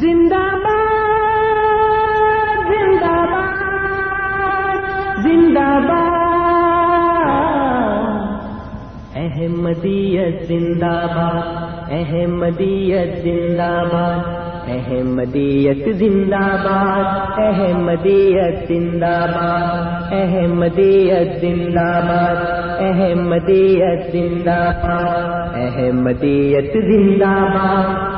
زندہ باد زندہ باد زندہ باد۔ احمدیت زندہ باد، احمدیت زندہ باد۔ احمدیت زندہ باد، احمدیت زندہ باد۔ احمدیت زندہ باد، احمدیت زندہ باد۔ احمدیت زندہ باد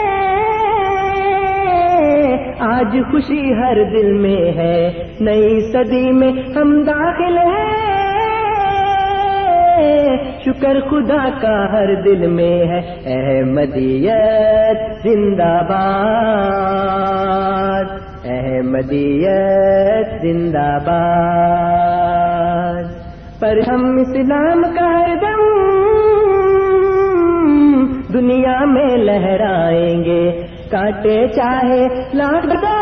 آج خوشی ہر دل میں ہے۔ نئی صدی میں ہم داخل ہیں۔ شکر خدا کا ہر دل میں ہے۔ احمدیت زندہ باد۔ احمدیت زندہ باد۔ پر ہم اسلام کا ہر دم دنیا میں لہرائیں گے۔ کاٹے چاہے لاکھ دو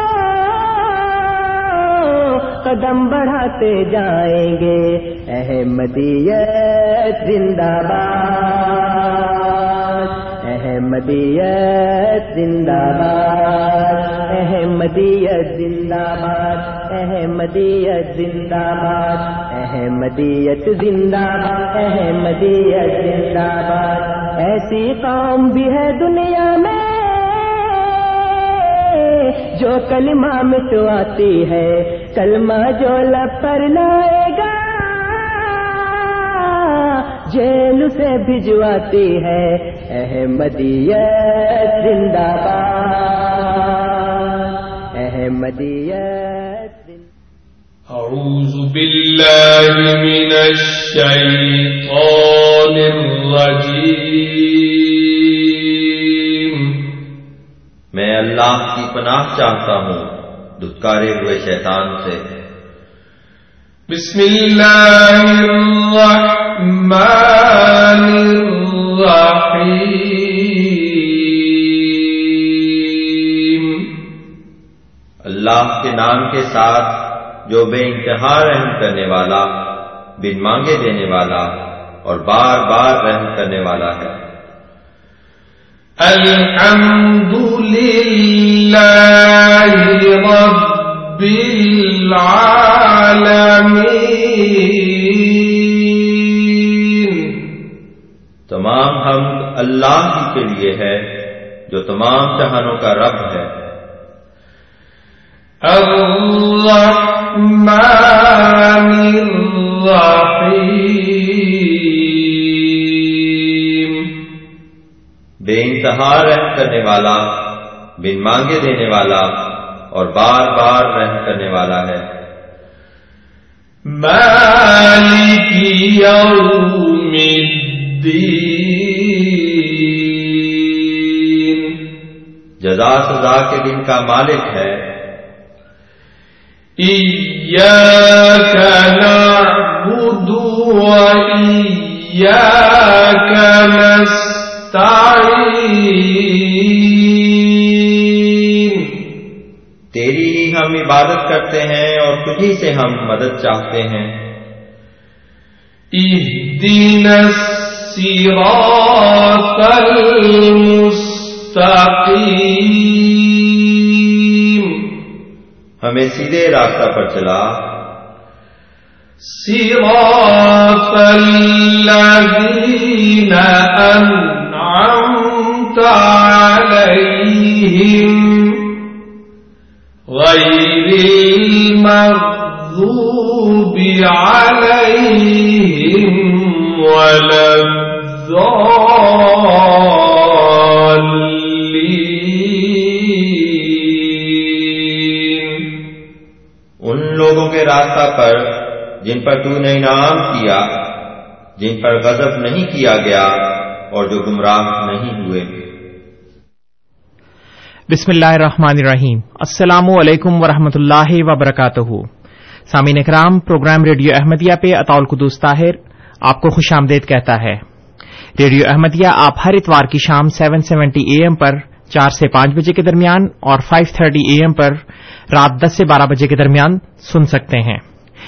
قدم بڑھاتے جائیں گے۔ احمدیت زندہ باد۔ احمدیت زندہ باد۔ احمدیت زندہ باد۔ احمدیت زندہ باد۔ احمدیت زندہ باد۔ احمدیت زندہ باد۔ ایسی قوم بھی ہے دنیا میں جو کلمہ مٹواتی ہے، کلمہ جو لب پر لائے گا، جیل سے بھجواتی ہے۔ احمدیت زندہ باد۔ احمدیت أعوذ بالله من الشيطان الرجيم میں اللہ کی پناہ چاہتا ہوں۔ دھتکارے ہوئے شیطان سے۔ بسم الله الرحمن الرحيم اللہ کے نام کے ساتھ جو بے انتہا رحم کرنے والا بن مانگے دینے والا اور بار بار رحم کرنے والا ہے۔ الحمد لله رب العالمين تمام حمد اللہ ہی کے لیے ہے جو تمام جہانوں کا رب ہے۔ الرحمن الرحيم انتہا رحم کرنے والا، بن مانگے دینے والا اور بار بار رحم کرنے والا ہے۔ جزا سزا کے دن کا مالک ہے۔ إياك نعبد وإياك نستعين تیری ہی ہم عبادت کرتے ہیں اور تجھی سے ہم مدد چاہتے ہیں۔ اهدنا الصراط المستقيم۔ ہمیں سیدھے راستہ پر چلا۔ صراط الذين أنعمت عليهم غير المغضوب عليهم ولا الضالين ان لوگوں کے راستہ پر جن پر تو نے انعام کیا، جن پر غضب نہیں کیا گیا اور جو گمراہ نہیں ہوئے۔ بسم اللہ الرحمن الرحیم۔ السلام علیکم ورحمۃ اللہ وبرکاتہ۔ سامعین اکرام، پروگرام ریڈیو احمدیہ پہ اطول قدوس طاہر آپ کو خوش آمدید کہتا ہے۔ ریڈیو احمدیہ آپ ہر اتوار کی شام سیون سیونٹی اے ایم پر چار سے پانچ بجے کے درمیان اور فائیو تھرٹی اے ایم پر رات دس سے بارہ بجے کے درمیان سن سکتے ہیں۔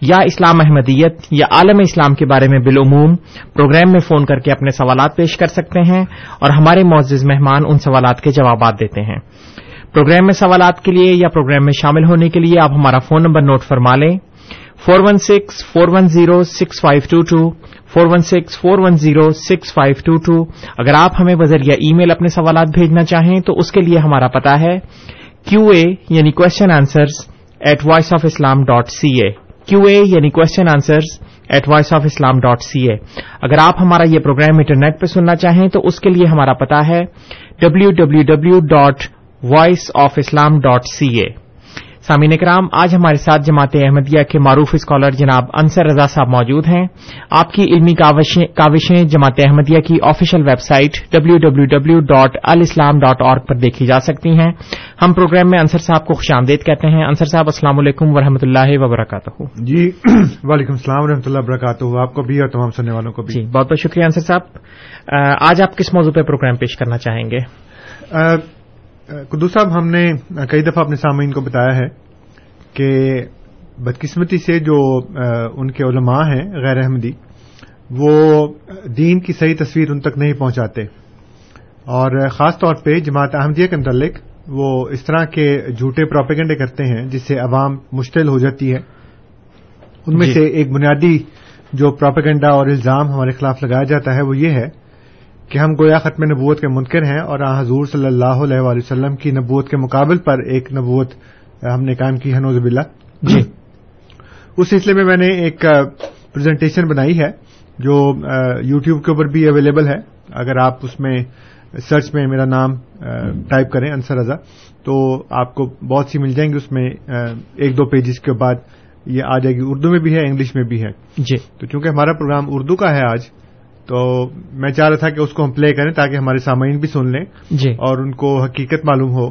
یا اسلام احمدیت یا عالم اسلام کے بارے میں بالعموم پروگرام میں فون کر کے اپنے سوالات پیش کر سکتے ہیں اور ہمارے معزز مہمان ان سوالات کے جوابات دیتے ہیں۔ پروگرام میں سوالات کے لیے یا پروگرام میں شامل ہونے کے لیے آپ ہمارا فون نمبر نوٹ فرما لیں۔ Four one six, four one zero, six five two two. Four one six, four one zero, six five two two. اگر آپ ہمیں بذریعہ ای میل اپنے سوالات بھیجنا چاہیں تو اس کے لیے ہمارا پتا ہے۔ کیو اے یعنی question answers at voice of Islam dot C A Q A یعنی question answers at voice of Islam dot C A اگر آپ ہمارا یہ پروگرام انٹرنیٹ پہ سننا چاہیں تو اس کے لیے ہمارا پتا ہے W W W dot voice of Islam dot C A سامعین کرام آج ہمارے ساتھ جماعت احمدیہ کے معروف اسکالر جناب انصر رضا صاحب موجود ہیں۔ آپ کی علمی کاوشیں جماعت احمدیہ کی official website W W W dot alislam dot org پر دیکھی جا سکتی ہیں۔ ہم پروگرام میں انصر صاحب کو خوش آمدید کہتے ہیں۔ انصر صاحب السلام علیکم ورحمۃ اللہ وبرکاتہ۔ جی وعلیکم السلام و رحمۃ اللہ وبرکاتہ۔ آپ کو بھی اور تمام سننے والوں کو بھی۔ جی بہت بہت شکریہ انصر صاحب۔ آج آپ کس موضوع پہ پروگرام پیش کرنا چاہیں گے؟ قدو صاحب ہم نے کئی دفعہ اپنے سامعین کو بتایا ہے کہ بدقسمتی سے جو ان کے علماء ہیں غیر احمدی وہ دین کی صحیح تصویر ان تک نہیں پہنچاتے۔ اور خاص طور پہ جماعت احمدیہ کے متعلق وہ اس طرح کے جھوٹے پروپیگنڈے کرتے ہیں جس سے عوام مشتل ہو جاتی ہے۔ ان میں جی۔ سے ایک بنیادی جو پروپیگنڈا اور الزام ہمارے خلاف لگایا جاتا ہے وہ یہ ہے کہ ہم گویا ختم نبوت کے منکر ہیں اور حضور صلی اللہ علیہ وآلہ وسلم کی نبوت کے مقابل پر ایک نبوت ہم نے کام کی ہے نوز بلّہ جی۔ اس سلسلے میں میں نے ایک پریزنٹیشن بنائی ہے جو یو ٹیوب کے اوپر بھی اویلیبل ہے۔ اگر آپ اس میں سرچ میں میرا نام ٹائپ کریں انصر رضا تو آپ کو بہت سی مل جائیں گی۔ اس میں ایک دو پیجز کے بعد یہ آ جائے گی۔ اردو میں بھی ہے انگلش میں بھی ہے۔ جی۔ تو چونکہ ہمارا پروگرام اردو کا ہے آج تو میں چاہ رہا تھا کہ اس کو ہم پلے کریں تاکہ ہمارے سامعین بھی سن لیں جی۔ اور ان کو حقیقت معلوم ہو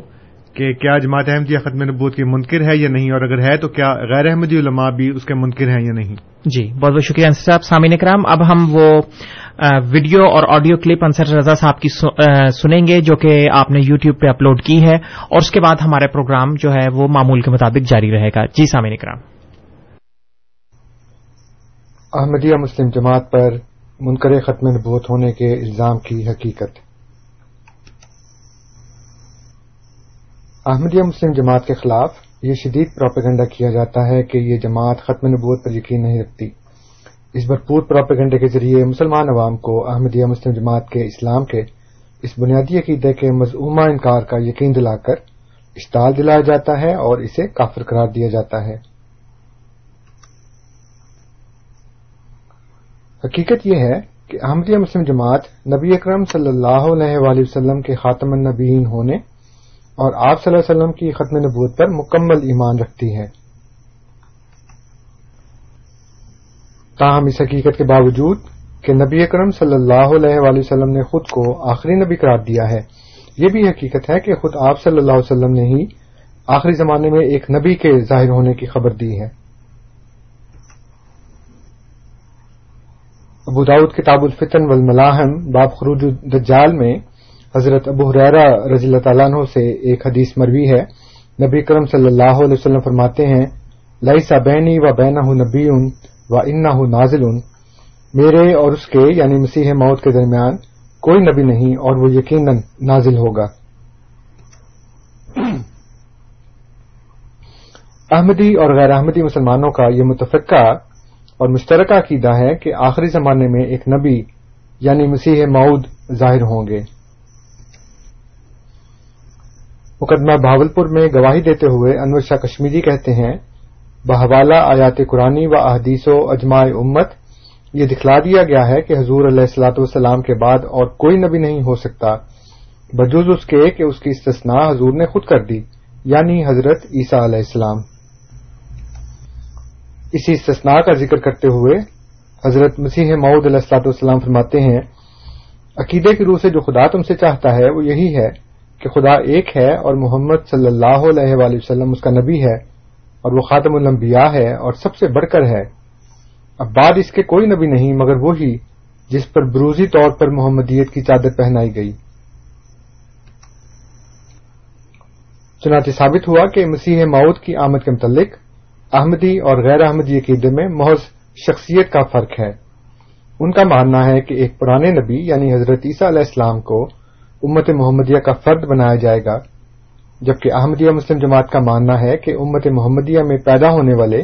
کہ کیا جماعت احمدیہ ختم نبوت کی منکر ہے یا نہیں اور اگر ہے تو کیا غیر احمدی علماء بھی اس کے منکر ہیں یا نہیں؟ جی بہت بہت شکریہ انصر صاحب سامعین اکرام۔ اب ہم وہ ویڈیو اور آڈیو کلپ انصر رضا صاحب کی سنیں گے جو کہ آپ نے یو ٹیوب پہ اپلوڈ کی ہے اور اس کے بعد ہمارا پروگرام جو ہے وہ معمول کے مطابق جاری رہے گا۔ جی سامعین اکرام۔ احمدیہ مسلم جماعت پر منکر ختم نبوت ہونے کے الزام کی حقیقت۔ احمدیہ مسلم جماعت کے خلاف یہ شدید پروپیگنڈا کیا جاتا ہے کہ یہ جماعت ختم نبوت پر یقین نہیں رکھتی۔ اس بھرپور پروپیگنڈے کے ذریعے مسلمان عوام کو احمدیہ مسلم جماعت کے اسلام کے اس بنیادی عقیدے کے مضمومہ انکار کا یقین دلا کر اشتعال دلایا جاتا ہے اور اسے کافر قرار دیا جاتا ہے۔ حقیقت یہ ہے کہ احمدیہ مسلم جماعت نبی اکرم صلی اللہ علیہ وآلہ وسلم کے خاتم النبیین ہونے اور آپ صلی اللہ علیہ وسلم کی ختم نبوت پر مکمل ایمان رکھتی ہے۔ تاہم اس حقیقت کے باوجود کہ نبی اکرم صلی اللہ علیہ وآلہ وسلم نے خود کو آخری نبی قرار دیا ہے، یہ بھی حقیقت ہے کہ خود آپ صلی اللہ علیہ وسلم نے ہی آخری زمانے میں ایک نبی کے ظاہر ہونے کی خبر دی ہے۔ ابو داود کتاب الفتن والملاحم، باب خروج الدجال میں حضرت ابو حریرہ رضی اللہ تعالیٰ عنہ سے ایک حدیث مروی ہے۔ نبی کرم صلی اللہ علیہ وسلم فرماتے ہیں لئیسا بینی و بین نبی و انا نازل میرے اور اس کے یعنی مسیح موت کے درمیان کوئی نبی نہیں اور وہ یقیناً نازل ہوگا۔ احمدی اور غیر احمدی مسلمانوں کا یہ متفقہ اور مشترکہ عقیدہ ہے کہ آخری زمانے میں ایک نبی یعنی مسیح مود ظاہر ہوں گے۔ مقدمہ بھاولپور میں گواہی دیتے ہوئے انور شاہ کشمیری کہتے ہیں بحوالہ آیات قرآنی و احادیث و اجماع امت، یہ دکھلا دیا گیا ہے کہ حضور علیہ السلاۃ والسلام کے بعد اور کوئی نبی نہیں ہو سکتا بجوز اس کے کہ اس کی استثناء حضور نے خود کر دی یعنی حضرت عیسیٰ علیہ السلام۔ اسی استثناء کا ذکر کرتے ہوئے حضرت مسیح معود علیہ السلاۃ والسلام فرماتے ہیں، عقیدے کی روح سے جو خدا تم سے چاہتا ہے، وہ یہی ہے کہ خدا ایک ہے اور محمد صلی اللہ علیہ وآلہ وسلم اس کا نبی ہے اور وہ خاتم الانبیاء ہے اور سب سے بڑھ کر ہے۔ اب بعد اس کے کوئی نبی نہیں، مگر وہی جس پر بروزی طور پر محمدیت کی چادر پہنائی گئی۔ چنانچہ ثابت ہوا کہ مسیح ماؤد کی آمد کے متعلق احمدی اور غیر احمدی عقیدے میں محض شخصیت کا فرق ہے۔ ان کا ماننا ہے کہ ایک پرانے نبی یعنی حضرت عیسیٰ علیہ السلام کو امت محمدیہ کا فرد بنایا جائے گا، جبکہ احمدیہ مسلم جماعت کا ماننا ہے کہ امت محمدیہ میں پیدا ہونے والے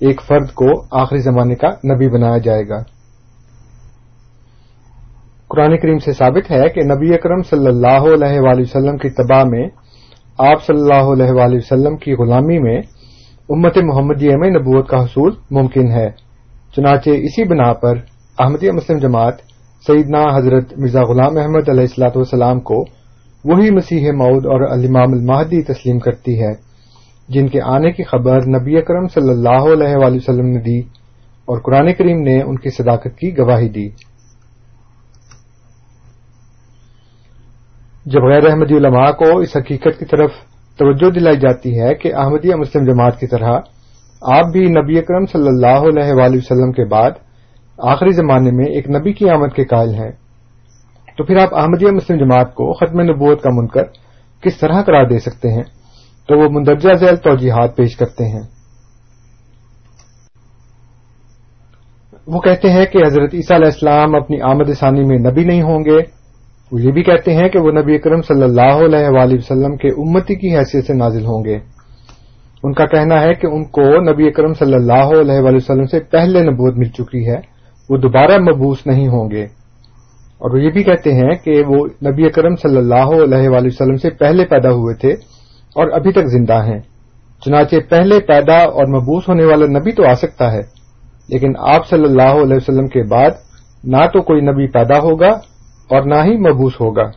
ایک فرد کو آخری زمانے کا نبی بنایا جائے گا۔ قرآن کریم سے ثابت ہے کہ نبی اکرم صلی اللہ علیہ وآلہ وسلم کی تباہ میں، آپ صلی اللہ علیہ وآلہ وسلم کی غلامی میں امت محمدیہ میں نبوت کا حصول ممکن ہے۔ چنانچہ اسی بنا پر احمدیہ مسلم جماعت سیدنا حضرت مرزا غلام احمد علیہ السلاۃ والسلام کو وہی مسیح مود اور الامام المہدی تسلیم کرتی ہے، جن کے آنے کی خبر نبی اکرم صلی اللہ علیہ وآلہ وسلم نے دی اور قرآن کریم نے ان کی صداقت کی گواہی دی۔ جب غیر احمدی علماء کو اس حقیقت کی طرف توجہ دلائی جاتی ہے کہ احمدیہ مسلم جماعت کی طرح آپ بھی نبی اکرم صلی اللہ علیہ وآلہ وسلم کے بعد آخری زمانے میں ایک نبی کی آمد کے قائل ہیں۔ تو پھر آپ احمدیہ مسلم جماعت کو ختم نبوت کا منکر کس طرح قرار دے سکتے ہیں؟ تو وہ مندرجہ ذیل توجیحات پیش کرتے ہیں۔ وہ کہتے ہیں کہ حضرت عیسیٰ علیہ السلام اپنی آمد ثانی میں نبی نہیں ہوں گے۔ وہ یہ بھی کہتے ہیں کہ وہ نبی اکرم صلی اللہ علیہ وآلہ وسلم کے امتی کی حیثیت سے نازل ہوں گے۔ ان کا کہنا ہے کہ ان کو نبی اکرم صلی اللہ علیہ وآلہ وسلم سے پہلے نبوت مل چکی ہے، وہ دوبارہ مبوس نہیں ہوں گے۔ اور وہ یہ بھی کہتے ہیں کہ وہ نبی اکرم صلی اللہ علیہ وآلہ وسلم سے پہلے پیدا ہوئے تھے اور ابھی تک زندہ ہیں۔ چنانچہ پہلے پیدا اور مبوس ہونے والا نبی تو آ سکتا ہے، لیکن آپ صلی اللہ علیہ وسلم کے بعد نہ تو کوئی نبی پیدا ہوگا اور نہ ہی مبوس ہوگا۔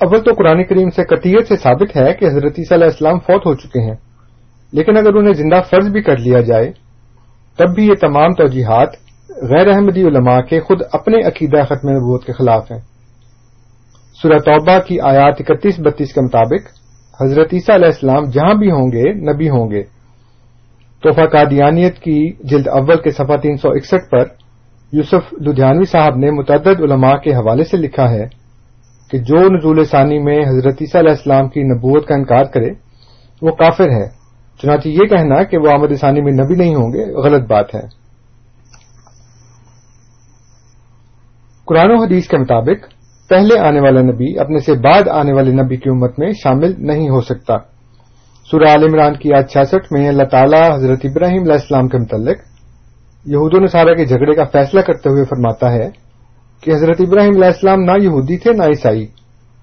اول تو قرآن کریم سے قطیت سے ثابت ہے کہ حضرت عیسیٰ علیہ السلام فوت ہو چکے ہیں۔ لیکن اگر انہیں زندہ فرض بھی کر لیا جائے، تب بھی یہ تمام توجیحات غیر احمدی علماء کے خود اپنے عقیدہ ختم نبوت کے خلاف ہیں۔ سورہ توبہ کی آیات اکتیس، بتیس کے مطابق حضرت عیسیٰ علیہ السلام جہاں بھی ہوں گے، نبی ہوں گے۔ توحفہ قادیانیت کی جلد اول کے صفحہ تین سو اکسٹھ پر یوسف لدھیانوی صاحب نے متعدد علماء کے حوالے سے لکھا ہے کہ جو نزول ثانی میں حضرت عیسیٰ علیہ السلام کی نبوت کا انکار کرے، وہ کافر ہے۔ چنانچہ یہ کہنا کہ وہ آمد ثانی میں نبی نہیں ہوں گے، غلط بات ہے۔ قرآن و حدیث کے مطابق، پہلے آنے والا نبی اپنے سے بعد آنے والے نبی کی امت میں شامل نہیں ہو سکتا۔ سورہ عال عمران کی آج چھیاسٹھ میں اللہ تعالیٰ حضرت ابراہیم علیہ السلام کے متعلق یہود و نصارہ کے جھگڑے کا فیصلہ کرتے ہوئے فرماتا ہے کہ حضرت ابراہیم علیہ السلام نہ یہودی تھے نہ عیسائی،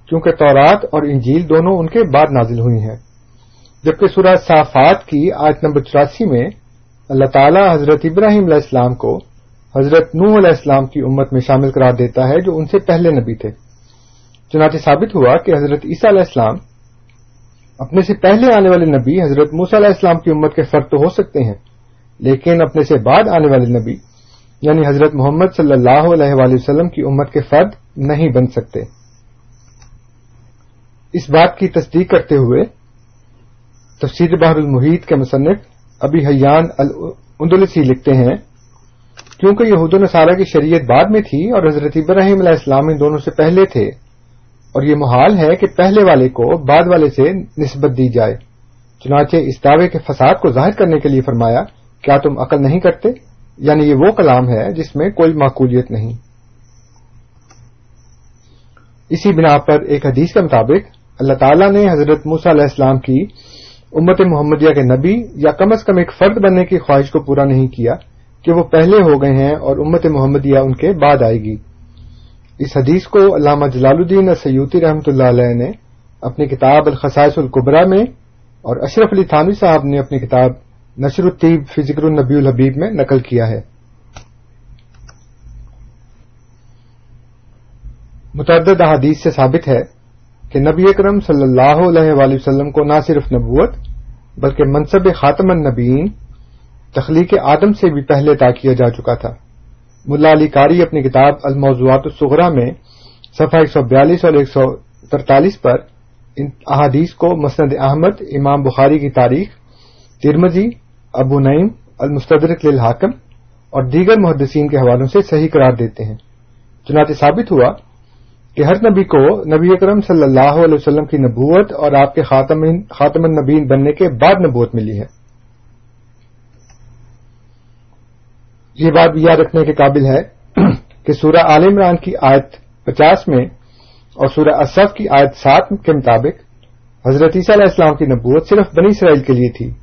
کیونکہ تورات اور انجیل دونوں ان کے بعد نازل ہوئی ہیں۔ جبکہ سورہ صافات کی آج نمبر چوراسی میں اللہ تعالیٰ حضرت ابراہیم علیہ السلام کو حضرت نوح علیہ السلام کی امت میں شامل قرار دیتا ہے جو ان سے پہلے نبی تھے۔ چنانچہ ثابت ہوا کہ حضرت عیسیٰ علیہ السلام اپنے سے پہلے آنے والے نبی حضرت موسیٰ علیہ السلام کی امت کے فرق تو ہو سکتے ہیں۔ لیکن اپنے سے بعد آنے والے نبی یعنی حضرت محمد صلی اللہ علیہ وآلہ وسلم کی امت کے فرد نہیں بن سکتے۔ اس بات کی تصدیق کرتے ہوئے تفسیر بحر المحیط کے مصنف ابھی حیان الاندلسی لکھتے ہیں، کیونکہ یہود و نصارہ کی شریعت بعد میں تھی اور حضرت ابراہیم علیہ السلام ان دونوں سے پہلے تھے۔ اور یہ محال ہے کہ پہلے والے کو بعد والے سے نسبت دی جائے، چنانچہ اس دعوے کے فساد کو ظاہر کرنے کے لیے فرمایا کیا تم عقل نہیں کرتے؟ یعنی یہ وہ کلام ہے جس میں کوئی معقولیت نہیں۔ اسی بنا پر ایک حدیث کے مطابق اللہ تعالیٰ نے حضرت موسیٰ علیہ السلام کی امت محمدیہ کے نبی یا کم از کم ایک فرد بننے کی خواہش کو پورا نہیں کیا کہ وہ پہلے ہو گئے ہیں اور امت محمدیہ ان کے بعد آئے گی۔ اس حدیث کو علامہ جلال الدین سیوتی رحمۃ اللہ علیہ نے اپنی کتاب الخصائص القبرا میں اور اشرف علی تھانوی صاحب نے اپنی کتاب نشر الطیب فی النبی الحبیب میں نقل کیا ہے۔ متعدد احادیث سے ثابت ہے کہ نبی اکرم صلی اللہ علیہ وآلہ وسلم کو نہ صرف نبوت بلکہ منصب خاتم النبیین، تخلیق آدم سے بھی پہلے عطا کیا جا چکا تھا۔ ملا علی کاری اپنی کتاب الموضوعات الصغرا میں صفحہ ایک سو بیالیس اور ایک سو ترتالیس پر ان احادیث کو مسند احمد، امام بخاری کی تاریخ ترمزی ابو نعیم المستدرک للحاکم اور دیگر محدثین کے حوالوں سے صحیح قرار دیتے ہیں۔ چنانچہ ثابت ہوا کہ ہر نبی کو نبی اکرم صلی اللہ علیہ وسلم کی نبوت اور آپ کے خاتم خاتم النبین بننے کے بعد نبوت ملی ہے۔ یہ بات بھی یاد رکھنے کے قابل ہے کہ سورہ عال عمران کی آیت پچاس میں اور سورہ اصف کی آیت سات کے مطابق حضرت عیسیٰ علیہ السلام کی نبوت صرف بنی اسرائیل کے لیے تھی۔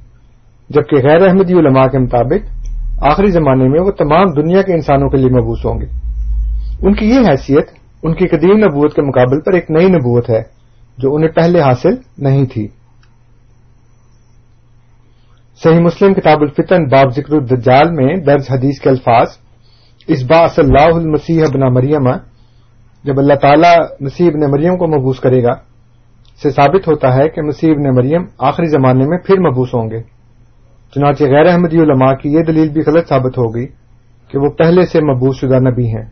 جبکہ غیر احمدی علماء کے مطابق آخری زمانے میں وہ تمام دنیا کے انسانوں کے لیے مبوس ہوں گے۔ ان کی یہ حیثیت، ان کی قدیم نبوت کے مقابل پر ایک نئی نبوت ہے جو انہیں پہلے حاصل نہیں تھی۔ صحیح مسلم کتاب الفتن باب ذکر الدجال میں درج حدیث کے الفاظ، اس با صلی اللہ المسیح ابن مریم، جب اللہ تعالی مسیح ابن مریم کو مبوس کرے گا، سے ثابت ہوتا ہے کہ مسیح ابن مریم آخری زمانے میں پھر مبوس ہوں گے۔ چنانچہ غیر احمدی علماء کی یہ دلیل بھی غلط ثابت ہوگی کہ وہ پہلے سے مبوس شدہ نبی ہیں۔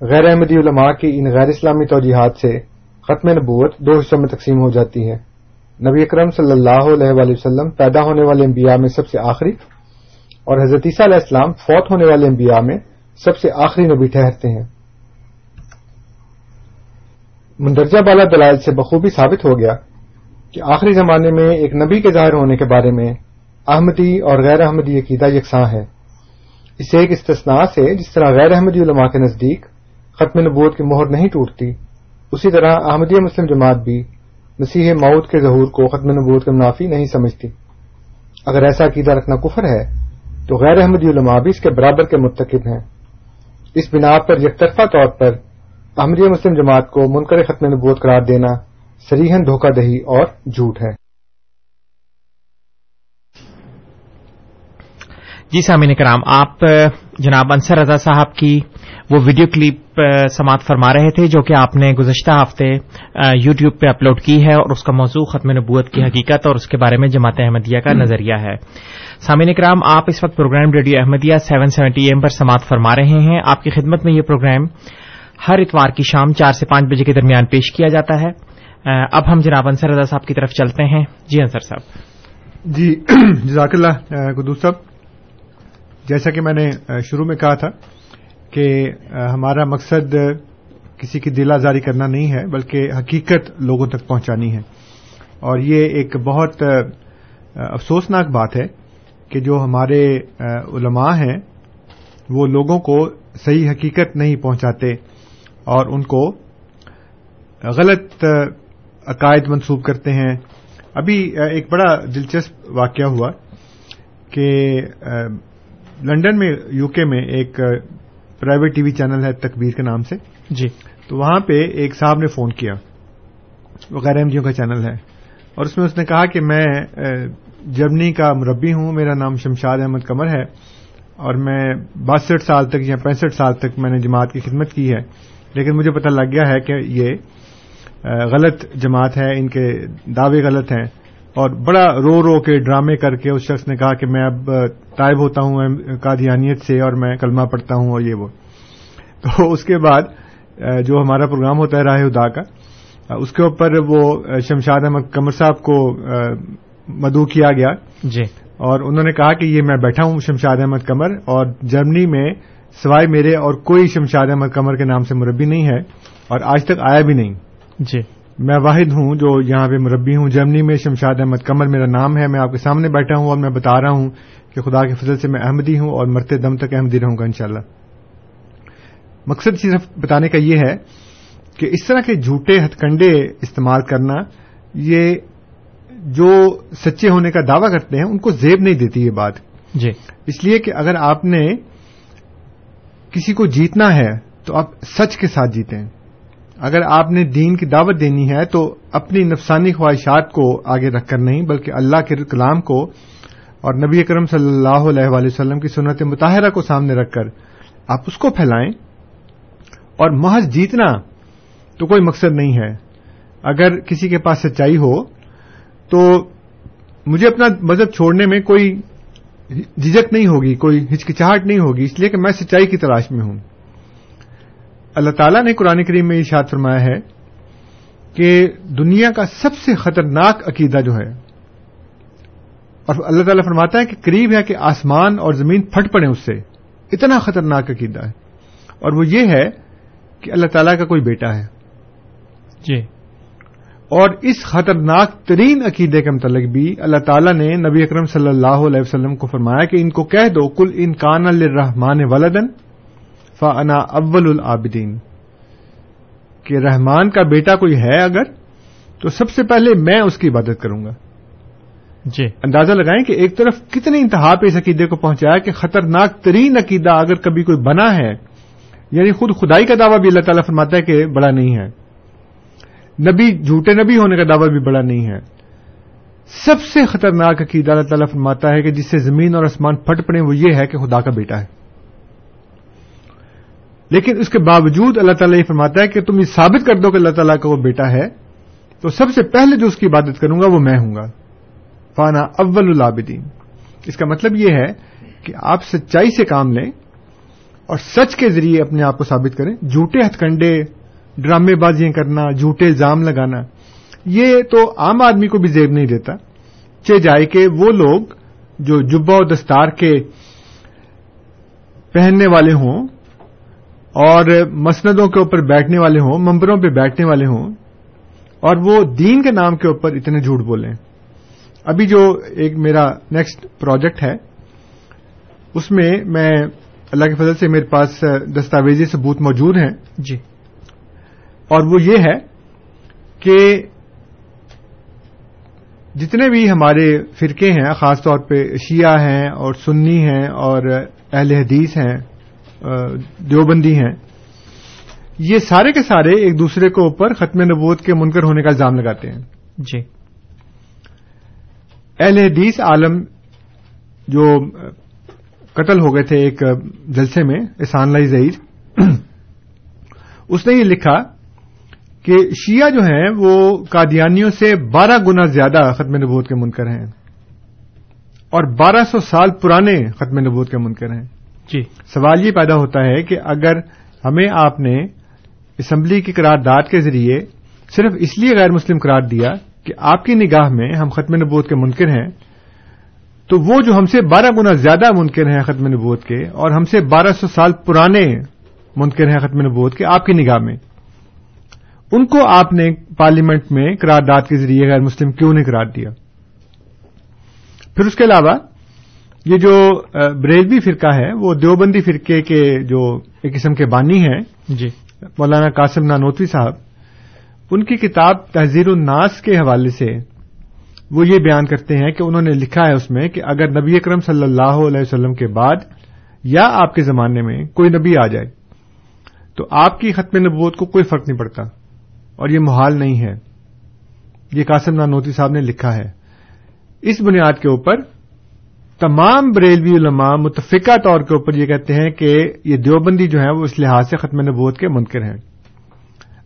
غیر احمدی علماء کی ان غیر اسلامی توجیحات سے ختم نبوت دو حصوں میں تقسیم ہو جاتی ہے۔ نبی اکرم صلی اللہ علیہ وآلہ وسلم پیدا ہونے والے انبیاء میں سب سے آخری اور حضرت عیسیٰ علیہ السلام فوت ہونے والے انبیاء میں سب سے آخری نبی ٹھہرتے ہیں۔ مندرجہ بالا دلائل سے بخوبی ثابت ہو گیا کہ آخری زمانے میں ایک نبی کے ظاہر ہونے کے بارے میں احمدی اور غیر احمدی عقیدہ یکساں ہے۔ اس ایک استثناء سے جس طرح غیر احمدی علماء کے نزدیک ختم نبوت کی مہر نہیں ٹوٹتی، اسی طرح احمدیہ مسلم جماعت بھی مسیح مود کے ظہور کو ختم نبوت کے منافی نہیں سمجھتی۔ اگر ایسا عقیدہ رکھنا کفر ہے، تو غیر احمدی علماء بھی اس کے برابر کے مرتکب ہیں۔ اس بنا پر یکطرفہ طور پر احمدیہ مسلم جماعت کو منکر ختم نبوت قرار دینا سریحن دھوکہ دہی اور جھوٹ ہے۔ جی سامعین کرام آپ جناب انصر رضا صاحب کی وہ ویڈیو کلپ سماعت فرما رہے تھے جو کہ آپ نے گزشتہ ہفتے یو ٹیوب پہ اپلوڈ کی ہے اور اس کا موضوع ختم نبوت کی حقیقت اور اس کے بارے میں جماعت احمدیہ کا نظریہ ہے۔ سامعین کرام آپ اس وقت programme radio Ahmadiyya seven seventy M پر سماعت فرما رہے ہیں۔ آپ کی خدمت میں یہ پروگرام ہر اتوار کی شام چار سے پانچ بجے کے درمیان پیش کیا جاتا ہے۔ اب ہم جناب انصر رضا صاحب کی طرف چلتے ہیں۔ جی انصر صاحب۔ جی جزاک اللہ قدوس صاحب، جیسا کہ میں نے شروع میں کہا تھا کہ ہمارا مقصد کسی کی دل آزاری کرنا نہیں ہے، بلکہ حقیقت لوگوں تک پہنچانی ہے۔ اور یہ ایک بہت افسوسناک بات ہے کہ جو ہمارے علماء ہیں، وہ لوگوں کو صحیح حقیقت نہیں پہنچاتے اور ان کو غلط عقائد منسوب کرتے ہیں۔ ابھی ایک بڑا دلچسپ واقعہ ہوا کہ لنڈن میں یو کے میں ایک پرائیویٹ ٹی وی چینل ہے تکبیر کے نام سے۔ جی۔ تو وہاں پہ ایک صاحب نے فون کیا۔ وہ غیر احمدیوں کا چینل ہے۔ اور اس میں اس نے کہا کہ میں جرمنی کا مربی ہوں میرا نام شمشاد احمد قمر ہے اور میں باسٹھ سال تک یا پینسٹھ سال تک میں نے جماعت کی خدمت کی ہے۔ لیکن مجھے پتہ لگ گیا ہے کہ یہ غلط جماعت ہے ان کے دعوے غلط ہیں۔ اور بڑا رو رو کے ڈرامے کر کے اس شخص نے کہا کہ میں اب طائب ہوتا ہوں قادیانیت سے اور میں کلمہ پڑھتا ہوں اور یہ وہ۔ تو اس کے بعد جو ہمارا پروگرام ہوتا ہے راہ ادا کا اس کے اوپر وہ شمشاد احمد قمر صاحب کو مدعو کیا گیا۔ جی۔ اور انہوں نے کہا کہ یہ میں بیٹھا ہوں شمشاد احمد قمر اور جرمنی میں سوائے میرے اور کوئی شمشاد احمد قمر کے نام سے مربی نہیں ہے اور آج تک آیا بھی نہیں۔ جی۔ میں واحد ہوں جو یہاں پہ مربی ہوں۔ جرمنی میں شمشاد احمد قمر میرا نام ہے۔ میں آپ کے سامنے بیٹھا ہوں اور میں بتا رہا ہوں کہ خدا کے فضل سے میں احمدی ہوں اور مرتے دم تک احمدی رہوں گا انشاءاللہ۔ مقصد صرف بتانے کا یہ ہے کہ اس طرح کے جھوٹے ہتھ کنڈے استعمال کرنا یہ جو سچے ہونے کا دعوی کرتے ہیں ان کو زیب نہیں دیتی یہ بات۔ جی۔ اس لیے کہ اگر آپ نے کسی کو جیتنا ہے تو آپ سچ کے ساتھ جیتے ہیں اگر آپ نے دین کی دعوت دینی ہے تو اپنی نفسانی خواہشات کو آگے رکھ کر نہیں، بلکہ اللہ کے کلام کو اور نبی اکرم صلی اللہ علیہ وآلہ وسلم کی سنت مطالعہ کو سامنے رکھ کر آپ اس کو پھیلائیں۔ اور محض جیتنا تو کوئی مقصد نہیں ہے۔ اگر کسی کے پاس سچائی ہو تو مجھے اپنا مذہب چھوڑنے میں کوئی جھجک نہیں ہوگی، کوئی ہچکچاہٹ نہیں ہوگی، اس لیے کہ میں سچائی کی تلاش میں ہوں۔ اللہ تعالیٰ نے قرآن کریم میں ارشاد فرمایا ہے کہ دنیا کا سب سے خطرناک عقیدہ جو ہے اور اللہ تعالیٰ فرماتا ہے کہ قریب ہے کہ آسمان اور زمین پھٹ پڑے اس سے۔ اتنا خطرناک عقیدہ ہے۔ اور وہ یہ ہے کہ اللہ تعالیٰ کا کوئی بیٹا ہے۔ جی۔ اور اس خطرناک ترین عقیدے کے متعلق بھی اللہ تعالیٰ نے نبی اکرم صلی اللہ علیہ وسلم کو فرمایا کہ ان کو کہہ دو کل ان کان الرحمان ولدن فانا اول العابدین۔ کہ رحمان کا بیٹا کوئی ہے اگر تو سب سے پہلے میں اس کی عبادت کروں گا۔ جی۔ اندازہ لگائیں کہ ایک طرف کتنی انتہا پہ اس عقیدے کو پہنچایا کہ خطرناک ترین عقیدہ اگر کبھی کوئی بنا ہے یعنی خود خدائی کا دعویٰ بھی اللہ تعالیٰ فرماتا ہے کہ بڑا نہیں ہے۔ نبی جھوٹے نبی ہونے کا دعویٰ بھی بڑا نہیں ہے۔ سب سے خطرناک عقیدہ اللہ تعالیٰ فرماتا ہے کہ جس سے زمین اور آسمان پھٹ پڑے وہ یہ ہے کہ خدا کا بیٹا ہے۔ لیکن اس کے باوجود اللہ تعالیٰ یہ فرماتا ہے کہ تم یہ ثابت کر دو کہ اللہ تعالیٰ کا وہ بیٹا ہے، تو سب سے پہلے جو اس کی عبادت کروں گا وہ میں ہوں گا۔ فانا اول العابدین۔ اس کا مطلب یہ ہے کہ آپ سچائی سے کام لیں اور سچ کے ذریعے اپنے آپ کو ثابت کریں۔ جھوٹے ہتھ کنڈے، ڈرامے بازیاں کرنا، جھوٹے الزام لگانا، یہ تو عام آدمی کو بھی زیب نہیں دیتا۔ چے جائے کہ وہ لوگ جو جبا و دستار کے پہننے والے ہوں اور مسندوں کے اوپر بیٹھنے والے ہوں ممبروں پہ بیٹھنے والے ہوں اور وہ دین کے نام کے اوپر اتنے جھوٹ بولیں۔ ابھی جو ایک میرا نیکسٹ پروجیکٹ ہے اس میں میں اللہ کے فضل سے میرے پاس دستاویزی ثبوت موجود ہیں۔ جی۔ اور وہ یہ ہے کہ جتنے بھی ہمارے فرقے ہیں خاص طور پہ شیعہ ہیں اور سنی ہیں اور اہل حدیث ہیں دیوبندی ہیں۔ یہ سارے کے سارے ایک دوسرے کے اوپر ختم نبوت کے منکر ہونے کا الزام لگاتے ہیں۔ جی۔ اہل حدیث عالم جو قتل ہو گئے تھے ایک جلسے میں احسان لائی ظہیر اس نے یہ لکھا کہ شیعہ جو ہیں وہ قادیانیوں سے بارہ گنا زیادہ ختم نبوت کے منکر ہیں اور بارہ سو سال پرانے ختم نبوت کے منکر ہیں۔ جی۔ سوال یہ پیدا ہوتا ہے کہ اگر ہمیں آپ نے اسمبلی کی قرارداد کے ذریعے صرف اس لیے غیر مسلم قرار دیا کہ آپ کی نگاہ میں ہم ختم نبوت کے منکر ہیں، تو وہ جو ہم سے بارہ گنا زیادہ منکر ہیں ختم نبوت کے اور ہم سے بارہ سو سال پرانے منکر ہیں ختم نبوت کے آپ کی نگاہ میں، ان کو آپ نے پارلیمنٹ میں قرارداد کے ذریعے غیر مسلم کیوں نہیں قرار دیا؟ پھر اس کے علاوہ یہ جو بریلوی فرقہ ہے وہ دیوبندی فرقے کے جو ایک قسم کے بانی ہیں جی۔ مولانا قاسم نانوتوی صاحب ان کی کتاب تحزیر الناس کے حوالے سے وہ یہ بیان کرتے ہیں کہ انہوں نے لکھا ہے اس میں کہ اگر نبی اکرم صلی اللہ علیہ وسلم کے بعد یا آپ کے زمانے میں کوئی نبی آ جائے تو آپ کی ختم نبوت کو کوئی فرق نہیں پڑتا اور یہ محال نہیں ہے۔ یہ قاسم نانوتی صاحب نے لکھا ہے۔ اس بنیاد کے اوپر تمام بریلوی علماء متفقہ طور کے اوپر یہ کہتے ہیں کہ یہ دیوبندی جو ہے وہ اس لحاظ سے ختم نبوت کے منکر ہیں۔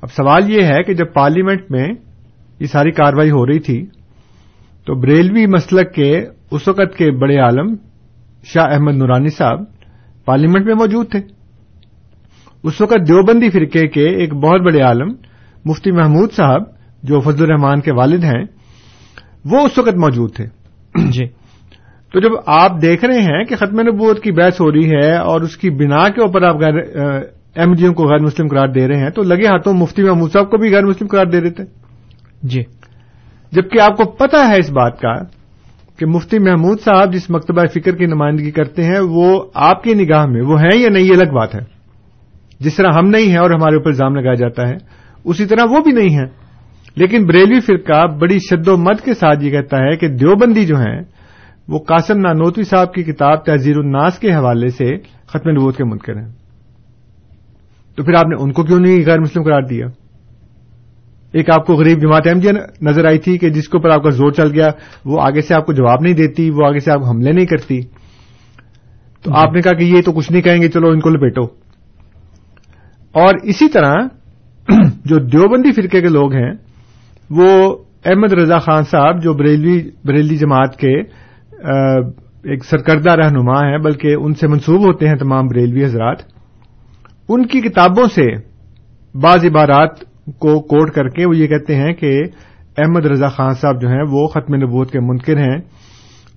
اب سوال یہ ہے کہ جب پارلیمنٹ میں یہ ساری کاروائی ہو رہی تھی، تو بریلوی مسلک کے اس وقت کے بڑے عالم شاہ احمد نورانی صاحب پارلیمنٹ میں موجود تھے۔ اس وقت دیوبندی فرقے کے ایک بہت بڑے عالم مفتی محمود صاحب، جو فضل الرحمان کے والد ہیں، وہ اس وقت موجود تھے۔ جی۔ تو جب آپ دیکھ رہے ہیں کہ ختم نبوت کی بحث ہو رہی ہے اور اس کی بنا کے اوپر آپ غیر ایم ڈی کو غیر مسلم قرار دے رہے ہیں تو لگے ہاتھوں مفتی محمود صاحب کو بھی غیر مسلم قرار دے دیتے جی۔ جبکہ آپ کو پتا ہے اس بات کا کہ مفتی محمود صاحب جس مکتبہ فکر کی نمائندگی کرتے ہیں وہ آپ کی نگاہ میں وہ ہیں یا نہیں یہ الگ بات ہے۔ جس طرح ہم نہیں ہیں اور ہمارے اوپر الزام لگایا جاتا ہے اسی طرح وہ بھی نہیں ہے لیکن بریلوی فرقہ بڑی شد و مد کے ساتھ یہ کہتا ہے کہ دیوبندی جو ہیں وہ قاسم نانوتوی صاحب کی کتاب تحزیر الناس کے حوالے سے ختم نبوت کے منکر ہیں۔ تو پھر آپ نے ان کو کیوں نہیں غیر مسلم قرار دیا؟ ایک آپ کو غریب جماعت احمدیہ نظر آئی تھی کہ جس کے اوپر آپ کا زور چل گیا وہ آگے سے آپ کو جواب نہیں دیتی وہ آگے سے آپ حملے نہیں کرتی۔ تو آپ نے کہا کہ یہ تو کچھ نہیں کہیں گے چلو ان کو لپیٹو۔ اور اسی طرح جو دیوبندی فرقے کے لوگ ہیں وہ احمد رضا خان صاحب جو بریلوی بریلی جماعت کے ایک سرکردہ رہنما ہیں، بلکہ ان سے منسوب ہوتے ہیں تمام بریلوی حضرات۔ ان کی کتابوں سے بعض عبارات کو کوٹ کر کے وہ یہ کہتے ہیں کہ احمد رضا خان صاحب جو ہیں، وہ ختم نبوت کے منکر ہیں۔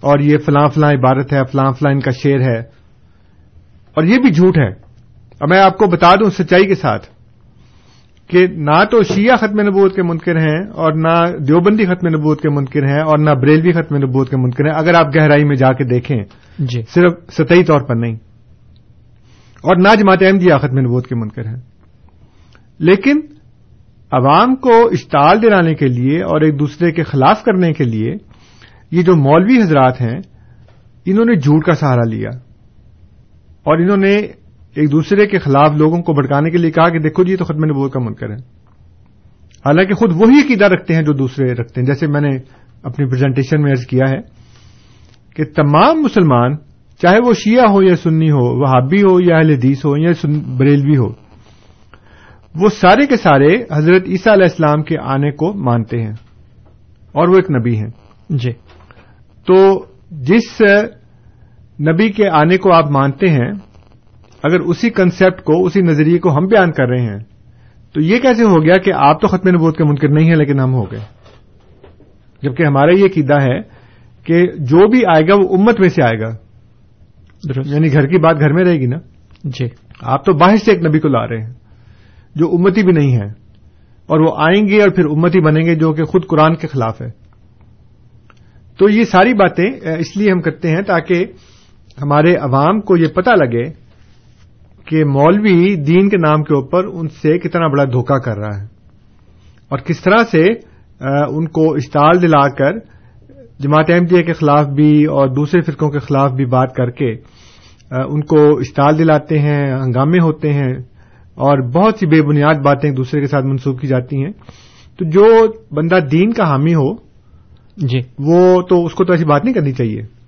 اور یہ فلاں فلاں عبارت ہے، فلاں فلاں ان کا شعر ہے۔ اور یہ بھی جھوٹ ہے۔ اب میں آپ کو بتا دوں سچائی کے ساتھ۔ کہ نہ تو شیعہ ختم نبوت کے منکر ہیں اور نہ دیوبندی ختم نبوت کے منکر ہیں اور نہ بریلوی ختم نبوت کے منکر ہیں۔ اگر آپ گہرائی میں جا کے دیکھیں جی۔ صرف سطحی طور پر نہیں اور نہ جماعت احمدیہ ختم نبوت کے منکر ہیں۔ لیکن عوام کو اشتعال دلانے کے لیے اور ایک دوسرے کے خلاف کرنے کے لیے یہ جو مولوی حضرات ہیں انہوں نے جھوٹ کا سہارا لیا اور انہوں نے ایک دوسرے کے خلاف لوگوں کو بھڑکانے کے لیے کہا کہ دیکھو جی تو ختم نبوت کا منکر ہے۔ حالانکہ خود وہی عقیدہ رکھتے ہیں جو دوسرے رکھتے ہیں۔ جیسے میں نے اپنی پریزنٹیشن میں ارض کیا ہے کہ تمام مسلمان چاہے وہ شیعہ ہو یا سنی ہو وہابی ہو یا اہل حدیث ہو یا بریلوی ہو وہ سارے کے سارے حضرت عیسیٰ علیہ السلام کے آنے کو مانتے ہیں اور وہ ایک نبی ہیں۔ جی۔ تو جس نبی کے آنے کو آپ مانتے ہیں اگر اسی کنسپٹ کو اسی نظریے کو ہم بیان کر رہے ہیں تو یہ کیسے ہو گیا کہ آپ تو ختم نبوت کے منکر نہیں ہیں لیکن ہم ہو گئے؟ جبکہ ہمارا یہ قیدا ہے کہ جو بھی آئے گا وہ امت میں سے آئے گا۔ یعنی گھر کی بات گھر میں رہے گی نا؟ جی۔ آپ تو باہر سے ایک نبی کو لا رہے ہیں جو امتی بھی نہیں ہے اور وہ آئیں گے اور پھر امتی بنیں گے جو کہ خود قرآن کے خلاف ہے۔ تو یہ ساری باتیں اس لیے ہم کرتے ہیں تاکہ ہمارے عوام کو یہ پتا لگے کہ مولوی دین کے نام کے اوپر ان سے کتنا بڑا دھوکہ کر رہا ہے۔ اور کس طرح سے ان کو اشتعال دلا کر جماعت احمدیہ کے خلاف بھی اور دوسرے فرقوں کے خلاف بھی بات کر کے ان کو اشتعال دلاتے ہیں ہنگامے ہوتے ہیں اور بہت سی بے بنیاد باتیں ایک دوسرے کے ساتھ منسوخ کی جاتی ہیں۔ تو جو بندہ دین کا حامی ہو جی۔ وہ تو اس کو تو ایسی بات نہیں کرنی چاہیے۔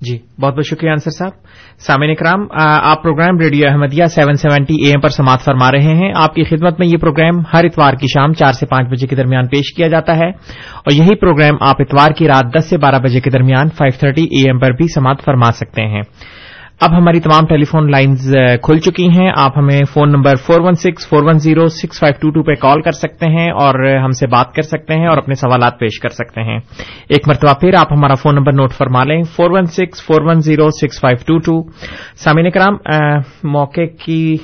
جی بہت بہت شکریہ انصر صاحب۔ سامعین اکرام آپ programme radio Ahmadiyya seven seventy A M پر سماعت فرما رہے ہیں۔ آپ کی خدمت میں یہ پروگرام ہر اتوار کی شام چار سے پانچ بجے کے درمیان پیش کیا جاتا ہے۔ اور یہی پروگرام آپ اتوار کی رات دس سے بارہ بجے کے درمیان فائیو تھرٹی اے ایم پر بھی سماعت فرما سکتے ہیں۔ اب ہماری تمام ٹیلی فون لائنز کھل چکی ہیں۔ آپ ہمیں phone number four one six four one zero six five two two پہ کال کر سکتے ہیں اور ہم سے بات کر سکتے ہیں اور اپنے سوالات پیش کر سکتے ہیں۔ ایک مرتبہ پھر آپ ہمارا فون نمبر نوٹ فرما لیں۔ Four one six four one zero six five two two سامعین کرام موقع کی،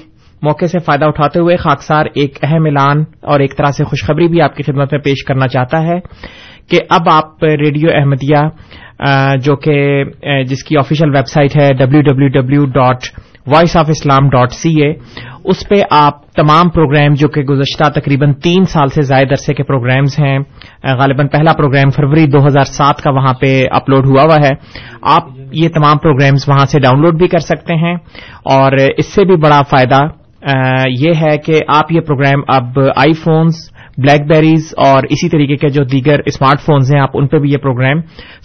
موقع سے فائدہ اٹھاتے ہوئے خاکسار ایک اہم اعلان اور ایک طرح سے خوشخبری بھی آپ کی خدمت میں پیش کرنا چاہتا ہے کہ اب آپ ریڈیو احمدیہ جو کہ جس کی آفیشیل ویب سائٹ ہے W W W dot voice of Islam dot C A اس پہ آپ تمام پروگرام جو کہ گزشتہ تقریباً تین سال سے زائد عرصے کے پروگرامز ہیں غالباً پہلا پروگرام فروری دو ہزار سات کا وہاں پہ اپلوڈ ہوا ہوا ہے۔ آپ یہ تمام پروگرامز وہاں سے ڈاؤن لوڈ بھی کر سکتے ہیں۔ اور اس سے بھی بڑا فائدہ یہ ہے کہ آپ یہ پروگرام اب آئی فونز بلیک بیریز اور اسی طریقے کے جو دیگر اسمارٹ فونز ہیں، آپ ان پہ بھی یہ پروگرام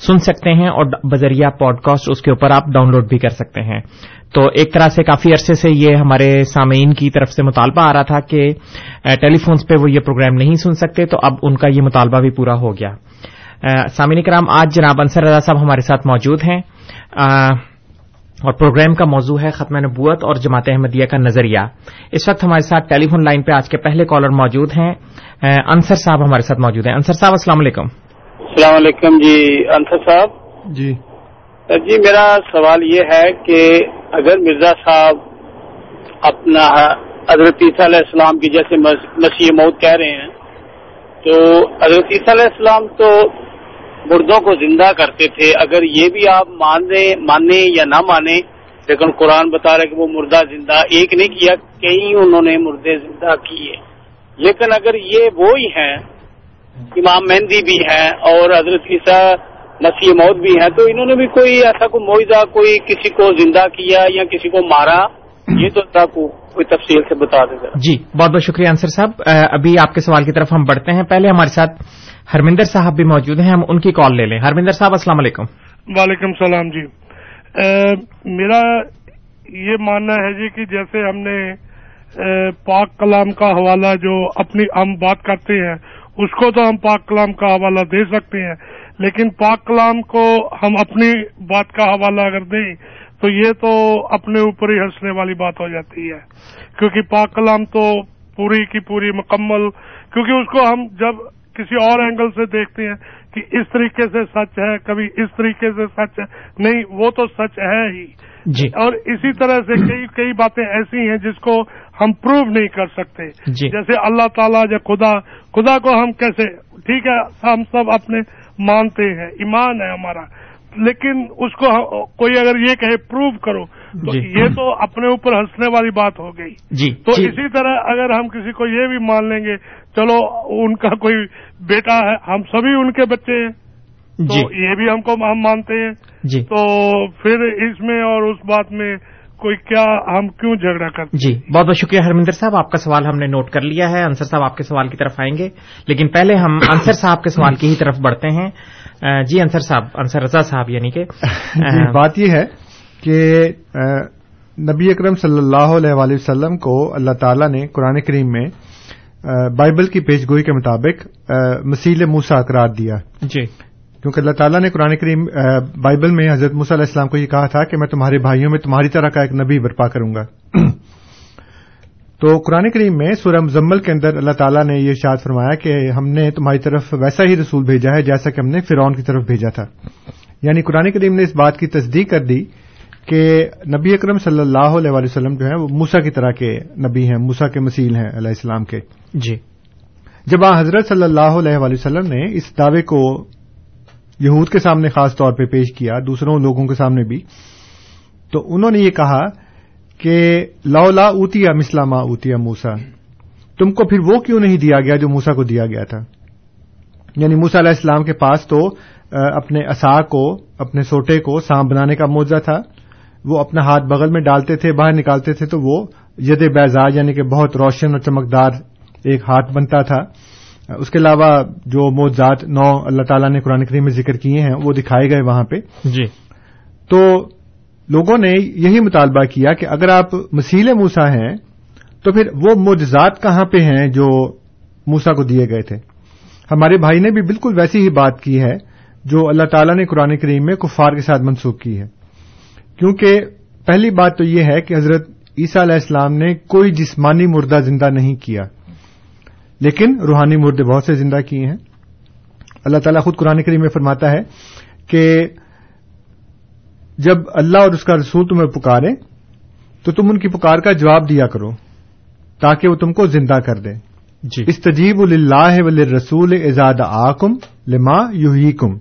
سن سکتے ہیں اور بذریعہ پوڈ کاسٹ اس کے اوپر آپ ڈاؤن لوڈ بھی کر سکتے ہیں۔ تو ایک طرح سے کافی عرصے سے یہ ہمارے سامعین کی طرف سے مطالبہ آ رہا تھا کہ ٹیلی فونز پہ وہ یہ پروگرام نہیں سن سکتے، تو اب ان کا یہ مطالبہ بھی پورا ہو گیا۔ سامعین کرام، آج جناب انصر رضا صاحب ہمارے ساتھ موجود ہیں۔ اور پروگرام کا موضوع ہے ختم نبوت اور جماعت احمدیہ کا نظریہ۔ اس وقت ہمارے ساتھ ٹیلی فون لائن پہ آج کے پہلے کالر موجود ہیں انصر صاحب ہمارے ساتھ موجود ہیں۔ انصر صاحب السلام علیکم۔ السلام علیکم جی انصر صاحب۔ جی۔ جی میرا سوال یہ ہے کہ اگر مرزا صاحب اپنا حضرت عیسیٰ علیہ السلام کی جیسے مسیح موت کہہ رہے ہیں تو حضرت عیسیٰ علیہ السلام تو مردوں کو زندہ کرتے تھے۔ اگر یہ بھی آپ مانیں یا نہ مانیں، لیکن قرآن بتا رہے کہ وہ مردہ زندہ ایک نہیں کیا، کئی انہوں نے مردے زندہ کیے۔ لیکن اگر یہ وہی ہیں، امام مہندی بھی ہیں اور حضرت عیسیٰ مسیح موت بھی ہیں، تو انہوں نے بھی کوئی ایسا کوئی معاوضہ کوئی کسی کو زندہ کیا یا کسی کو مارا؟ یہ تو اللہ کو ہرمندر صاحب بھی موجود ہیں، ہم ان کی کال لے لیں۔ ہرمندر صاحب، السلام علیکم۔ وعلیکم السلام جی۔ میرا یہ ماننا ہے جی کہ جیسے ہم نے پاک کلام کا حوالہ جو اپنی ہم بات کرتے ہیں، اس کو تو ہم پاک کلام کا حوالہ دے سکتے ہیں، لیکن پاک کلام کو ہم اپنی بات کا حوالہ اگر دیں، تو یہ تو اپنے اوپر ہی ہنسنے والی بات ہو جاتی ہے۔ کیونکہ پاک کلام تو پوری کی پوری مکمل، کیونکہ اس کو ہم جب کسی اور اینگل سے دیکھتے ہیں کہ اس طریقے سے سچ ہے کبھی اس طریقے سے سچ ہے۔ نہیں وہ تو سچ ہے ہی۔ جی۔ اور اسی طرح سے کئی کئی باتیں ایسی ہیں جس کو ہم پروو نہیں کر سکتے۔ جی۔ جیسے اللہ تعالیٰ یا خدا خدا کو ہم کیسے ٹھیک ہے ہم سب اپنے مانتے ہیں ایمان ہے ہمارا۔ لیکن اس کو کوئی اگر یہ کہے پروو کرو تو جی۔ یہ تو اپنے اوپر ہنسنے والی بات ہو گئی۔ جی تو جی۔ اسی طرح اگر ہم کسی کو یہ بھی مان لیں گے چلو ان کا کوئی بیٹا ہے ہم سبھی ان کے بچے ہیں۔ تو جی۔ یہ بھی ہم کو ہم مانتے ہیں۔ جی۔ تو پھر اس میں اور اس بات میں کوئی کیا ہم کیوں جھگڑا کرتے جی بہت بہت شکریہ ہرمندر صاحب آپ کا سوال ہم نے نوٹ کر لیا ہے۔ انصر صاحب آپ کے سوال کی طرف آئیں گے۔ لیکن پہلے ہم انصر صاحب کے سوال کی ہی طرف بڑھتے ہیں۔ جی انصر صاحب انصر رضا صاحب یعنی کہ۔ بات یہ ہے کہ نبی اکرم صلی اللہ علیہ وآلہ وسلم کو اللہ تعالیٰ نے قرآن کریم میں بائبل کی پیش گوئی کے مطابق مسیل موسا اقرار دیا۔ جی۔ کیونکہ اللہ تعالیٰ نے قرآن کریم بائبل میں حضرت موسیٰ علیہ السلام کو یہ کہا تھا کہ میں تمہارے بھائیوں میں تمہاری طرح کا ایک نبی برپا کروں گا۔ تو قرآن کریم میں سورہ مزمل کے اندر اللہ تعالیٰ نے یہ اشاد فرمایا کہ ہم نے تمہاری طرف ویسا ہی رسول بھیجا ہے جیسا کہ ہم نے فرعون کی طرف بھیجا تھا۔ یعنی قرآن کریم نے اس بات کی تصدیق کر دی کہ نبی اکرم صلی اللہ علیہ وآلہ وسلم جو ہیں وہ موسا کی طرح کے نبی ہیں موسا کے مسیل ہیں علیہ السلام کے۔ جی۔ جب آ حضرت صلی اللہ علیہ وآلہ وسلم نے اس دعوے کو یہود کے سامنے خاص طور پہ پیش کیا دوسروں لوگوں کے سامنے بھی تو انہوں نے یہ کہا کہ لولا اوتیا مسلاما اوتیا موسا تم کو پھر وہ کیوں نہیں دیا گیا جو موسا کو دیا گیا تھا؟ یعنی موسا علیہ السلام کے پاس تو اپنے اصا کو اپنے سوٹے کو سانپ بنانے کا موضاء تھا۔ وہ اپنا ہاتھ بغل میں ڈالتے تھے باہر نکالتے تھے تو وہ ید بیزا یعنی کہ بہت روشن اور چمکدار ایک ہاتھ بنتا تھا۔ اس کے علاوہ جو موجات نو اللہ تعالیٰ نے قرآن کریم میں ذکر کیے ہیں وہ دکھائے گئے وہاں پہ۔ جی۔ تو لوگوں نے یہی مطالبہ کیا کہ اگر آپ مسیل موسا ہیں تو پھر وہ موجزات کہاں پہ ہیں جو موسا کو دیے گئے تھے؟ ہمارے بھائی نے بھی بالکل ویسی ہی بات کی ہے جو اللہ تعالیٰ نے قرآن کریم میں کفار کے ساتھ منسوخ کی ہے۔ کیونکہ پہلی بات تو یہ ہے کہ حضرت عیسیٰ علیہ السلام نے کوئی جسمانی مردہ زندہ نہیں کیا لیکن روحانی مردے بہت سے زندہ کیے ہیں۔ اللہ تعالیٰ خود قرآن کریم میں فرماتا ہے کہ جب اللہ اور اس کا رسول تمہیں پکارے تو تم ان کی پکار کا جواب دیا کرو تاکہ وہ تم کو زندہ کر دیں جی۔ استجیب اللہ ول رسول اعزاد آکم لما یوہی کم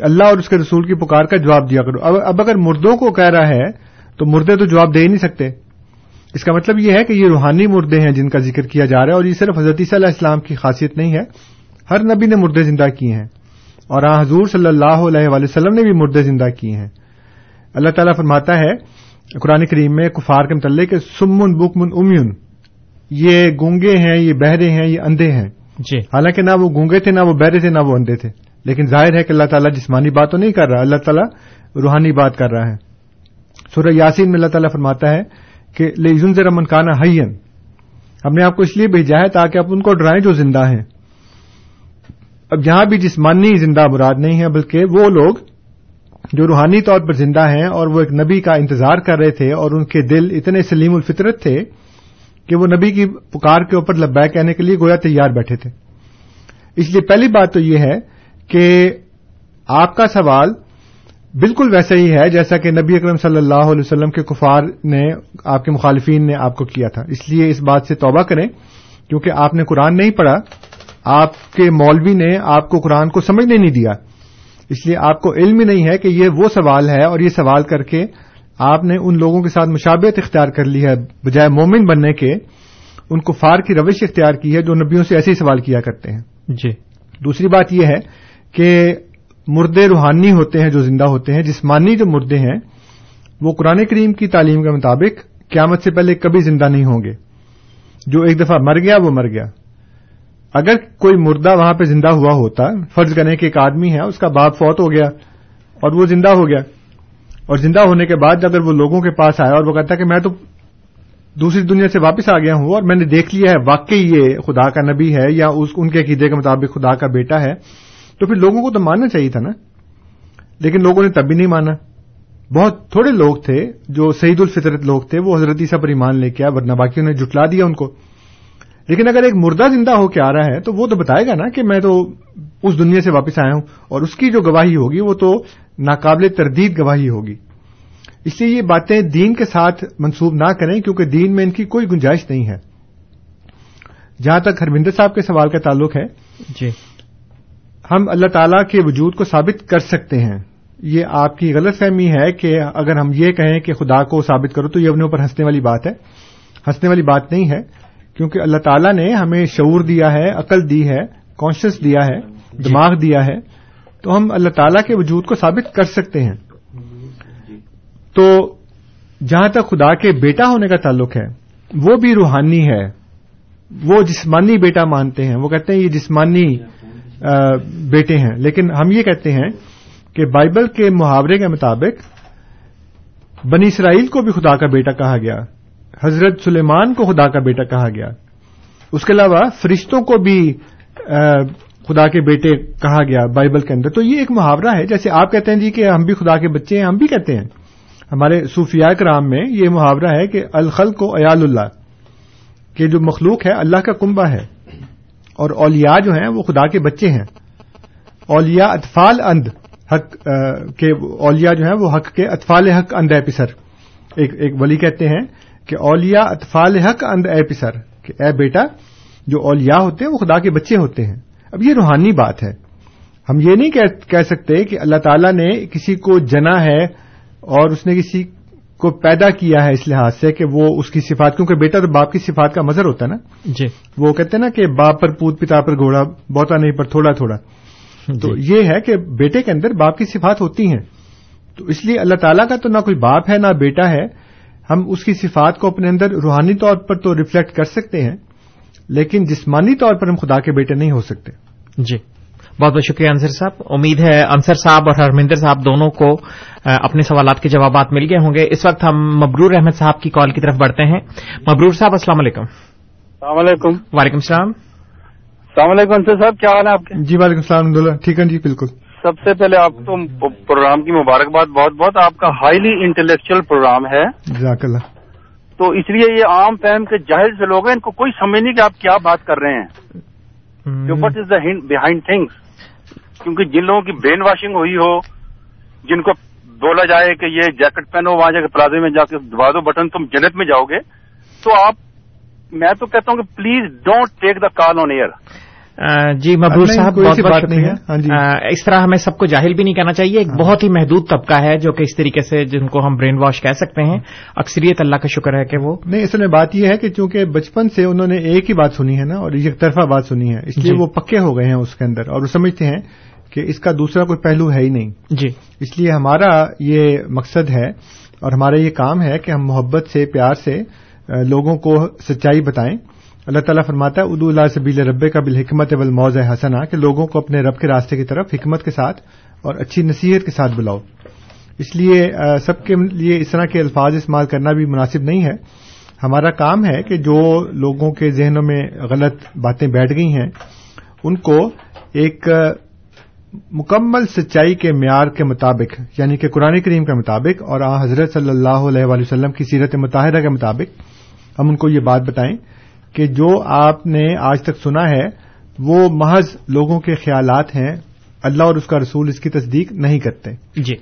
اللہ اور اس کے رسول کی پکار کا جواب دیا کرو۔ اب اگر مردوں کو کہہ رہا ہے تو مردے تو جواب دے ہی نہیں سکتے۔ اس کا مطلب یہ ہے کہ یہ روحانی مردے ہیں جن کا ذکر کیا جا رہا ہے اور یہ صرف حضرت صلی اللہ اسلام کی خاصیت نہیں ہے۔ ہر نبی نے مردے زندہ کیے ہیں۔ اور آن حضور صلی اللہ علیہ وآلہ وسلم نے بھی مردے زندہ کیے ہیں۔ اللہ تعالیٰ فرماتا ہے قرآن کریم میں کفار کے متعلق سمن بکمن امیون یہ گونگے ہیں یہ بہرے ہیں یہ اندھے ہیں۔ جی۔ حالانکہ نہ وہ گونگے تھے نہ وہ بہرے تھے نہ وہ اندھے تھے۔ لیکن ظاہر ہے کہ اللہ تعالیٰ جسمانی بات تو نہیں کر رہا، اللہ تعالیٰ روحانی بات کر رہا ہے۔ سورہ یاسین میں اللہ تعالیٰ فرماتا ہے کہ لیزن ذرا منکانہ حین ہم نے آپ کو اس لیے بھیجا ہے تاکہ آپ ان کو ڈرائیں جو زندہ ہیں۔ اب یہاں بھی جسمانی زندہ مراد نہیں ہے، بلکہ وہ لوگ جو روحانی طور پر زندہ ہیں اور وہ ایک نبی کا انتظار کر رہے تھے اور ان کے دل اتنے سلیم الفطرت تھے کہ وہ نبی کی پکار کے اوپر لبیک کہنے کے لیے گویا تیار بیٹھے تھے۔ اس لیے پہلی بات تو یہ ہے کہ آپ کا سوال بالکل ویسا ہی ہے جیسا کہ نبی اکرم صلی اللہ علیہ وسلم کے کفار نے آپ کے مخالفین نے آپ کو کیا تھا۔ اس لیے اس بات سے توبہ کریں کیونکہ آپ نے قرآن نہیں پڑھا آپ کے مولوی نے آپ کو قرآن کو سمجھنے نہیں دیا۔ اس لیے آپ کو علم ہی نہیں ہے کہ یہ وہ سوال ہے اور یہ سوال کر کے آپ نے ان لوگوں کے ساتھ مشابت اختیار کر لی ہے بجائے مومن بننے کے ان کفار کی روش اختیار کی ہے جو نبیوں سے ایسے ہی سوال کیا کرتے ہیں۔ جی۔ دوسری بات یہ ہے کہ مردے روحانی ہوتے ہیں جو زندہ ہوتے ہیں، جسمانی جو مردے ہیں، وہ قرآن کریم کی تعلیم کے مطابق قیامت سے پہلے کبھی زندہ نہیں ہوں گے۔ جو ایک دفعہ مر گیا، وہ مر گیا۔ اگر کوئی مردہ وہاں پہ زندہ ہوا ہوتا، فرض کرنے کے ایک آدمی ہے، اس کا باپ فوت ہو گیا اور وہ زندہ ہو گیا۔ اور زندہ ہونے کے بعد اگر وہ لوگوں کے پاس آیا اور وہ کہتا کہ میں تو دوسری دنیا سے واپس آ گیا ہوں اور میں نے دیکھ لیا ہے، واقعی یہ خدا کا نبی ہے یا اس، ان کے عقیدے کے مطابق خدا کا بیٹا ہے تو پھر لوگوں کو تو ماننا چاہیے تھا نا۔ لیکن لوگوں نے تب بھی نہیں مانا۔ بہت تھوڑے لوگ تھے جو سعید الفطرت لوگ تھے، وہ حضرت عیسیٰ پر ایمان لے کے آیا ورنہ باقیوں نے جٹلا دیا ان کو۔ لیکن اگر ایک مردہ زندہ ہو کے آ رہا ہے، تو وہ تو بتائے گا نا کہ میں تو اس دنیا سے واپس آیا ہوں، اور اس کی جو گواہی ہوگی، وہ تو ناقابل تردید گواہی ہوگی۔ اس لیے یہ باتیں دین کے ساتھ منسوب نہ کریں، کیونکہ دین میں ان کی کوئی گنجائش نہیں ہے۔ جہاں تک ہرمندر صاحب کے سوال کا تعلق ہے جی۔ ہم اللہ تعالی کے وجود کو ثابت کر سکتے ہیں۔ یہ آپ کی غلط فہمی ہے کہ اگر ہم یہ کہیں کہ خدا کو ثابت کرو تو یہ اپنے اوپر ہنسنے والی بات ہے۔ ہنسنے والی بات نہیں ہے، کیونکہ اللہ تعالیٰ نے ہمیں شعور دیا ہے، عقل دی ہے کانشیس دیا ہے، دماغ دیا ہے۔ تو ہم اللہ تعالیٰ کے وجود کو ثابت کر سکتے ہیں۔ تو جہاں تک خدا کے بیٹا ہونے کا تعلق ہے، وہ بھی روحانی ہے۔ وہ جسمانی بیٹا مانتے ہیں۔ وہ کہتے ہیں یہ جسمانی بیٹے ہیں۔ لیکن ہم یہ کہتے ہیں کہ بائبل کے محاورے کے مطابق بنی اسرائیل کو بھی خدا کا بیٹا کہا گیا۔ حضرت سلیمان کو خدا کا بیٹا کہا گیا۔ اس کے علاوہ فرشتوں کو بھی خدا کے بیٹے کہا گیا بائبل کے اندر۔ تو یہ ایک محاورہ ہے۔ جیسے آپ کہتے ہیں جی کہ ہم بھی خدا کے بچے ہیں، ہم بھی کہتے ہیں۔ ہمارے صوفیاء کرام میں یہ محاورہ ہے کہ الخل کو ایال اللہ، کہ جو مخلوق ہے، اللہ کا کنبہ ہے۔ اور اولیاء جو ہیں وہ خدا کے بچے ہیں۔ اولیاء اطفال اند، حق کے اولیاء جو ہیں وہ حق کے اطفال حق اند اے پسر۔ ایک ایک ولی کہتے ہیں کہ اولیاء اطفال حق اند اے پسر، کہ اے بیٹا، جو اولیاء ہوتے ہیں وہ خدا کے بچے ہوتے ہیں۔ اب یہ روحانی بات ہے۔ ہم یہ نہیں کہہ سکتے کہ اللہ تعالیٰ نے کسی کو جنا ہے اور اس نے کسی کو پیدا کیا ہے اس لحاظ سے کہ وہ اس کی صفات کیونکہ بیٹا تو باپ کی صفات کا مظہر ہوتا ہے نا؟ جی۔ وہ کہتے ہیں نا کہ باپ پر پوت پتا پر گھوڑا بہتا نہیں پر تھوڑا تھوڑا۔ تو یہ ہے کہ بیٹے کے اندر باپ کی صفات ہوتی ہیں۔ تو اس لیے اللہ تعالیٰ کا تو نہ کوئی باپ ہے نہ بیٹا ہے۔ ہم اس کی صفات کو اپنے اندر روحانی طور پر تو ریفلیکٹ کر سکتے ہیں لیکن جسمانی طور پر ہم خدا کے بیٹے نہیں ہو سکتے۔ جی۔ بہت بہت شکریہ انصر صاحب۔ امید ہے انصر صاحب اور ہرمندر صاحب دونوں کو اپنے سوالات کے جوابات مل گئے ہوں گے۔ اس وقت ہم مبرور احمد صاحب کی کال کی طرف بڑھتے ہیں۔ مبرور صاحب السلام علیکم۔ السلام علیکم۔ وعلیکم السلام۔ السلام علیکم انصر صاحب کیا حال ہے آپ کے؟ جی وعلیکم السلام الحمد ٹھیک ہے جی بالکل۔ سب سے پہلے آپ کو پروگرام کی مبارکباد بہت بہت۔ آپ کا ہائیلی انٹلیکچل پروگرام ہے۔ جزاک اللہ۔ تو اس لیے یہ عام فہم کے جاہل سے لوگ ہیں ان کو کوئی سمجھ نہیں کہ آپ کیا بات کر رہے ہیں۔ What is the behind things کیونکہ جن لوگوں کی برین واشنگ ہوئی ہو، جن کو بولا جائے کہ یہ جیکٹ پہنو، وہاں جا کے پلازے میں جا کے دبا دو، بٹن، تم جنت میں جاؤ گے۔ تو آپ، میں تو کہتا ہوں کہ please don't take the call on air ji Mabroor صاحب بہت بات نہیں ہے۔ اس طرح ہمیں سب کو جاہل بھی نہیں کہنا چاہیے۔ ایک بہت ہی محدود طبقہ ہے جو کہ اس طریقے سے جن کو ہم برین واش کہہ سکتے ہیں۔ اکثریت اللہ کا شکر ہے کہ وہ نہیں اصل میں بات یہ ہے کہ چونکہ بچپن سے انہوں نے ایک ہی بات سنی ہے نا اور ایک طرفہ بات سنی ہے اس لیے وہ پکے ہو گئے ہیں اس کے اندر اور وہ سمجھتے ہیں کہ اس کا دوسرا کوئی پہلو ہے ہی نہیں۔ جی۔ اس لیے ہمارا یہ مقصد ہے اور ہمارا یہ کام ہے کہ ہم محبت سے پیار سے لوگوں کو سچائی بتائیں۔ اللہ تعالیٰ فرماتا ہے، ادو اللہ سبیل رب کا بالحکمت والموز حسنا کہ لوگوں کو اپنے رب کے راستے کی طرف حکمت کے ساتھ اور اچھی نصیحت کے ساتھ بلاؤ۔ اس لیے سب کے لیے اس طرح کے الفاظ استعمال کرنا بھی مناسب نہیں ہے۔ ہمارا کام ہے کہ جو لوگوں کے ذہنوں میں غلط باتیں بیٹھ گئی ہیں، ان کو ایک مکمل سچائی کے معیار کے مطابق یعنی کہ قرآن کریم کے مطابق اور آ، حضرت صلی اللہ علیہ وآلہ وسلم کی سیرت مطالعہ کے مطابق ہم ان کو یہ بات بتائیں۔ کہ جو آپ نے آج تک سنا ہے وہ محض لوگوں کے خیالات ہیں اللہ اور اس کا رسول اس کی تصدیق نہیں کرتے۔ جی۔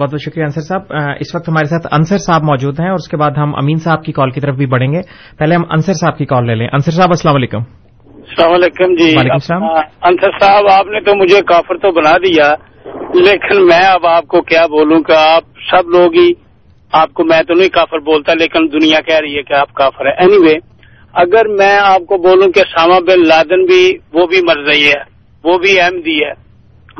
بہت بہت شکریہ انصر صاحب۔ اس وقت ہمارے ساتھ انصر صاحب موجود ہیں اور اس کے بعد ہم امین صاحب کی کال کی طرف بھی بڑھیں گے۔ پہلے ہم انصر صاحب کی کال لے لیں۔ انصر صاحب السلام علیکم۔ السلام علیکم جی۔ وعلیکم السلام۔ انصر صاحب آپ نے تو مجھے کافر تو بنا دیا لیکن میں اب آپ کو کیا بولوں کہ آپ سب لوگ ہی آپ کو میں تو نہیں کافر بولتا لیکن دنیا کہہ رہی ہے کہ آپ کافر ہے اینی anyway, اگر میں آپ کو بولوں کہ ساما بن لادن بھی وہ بھی مر رہی ہے، وہ بھی احمدی ہے۔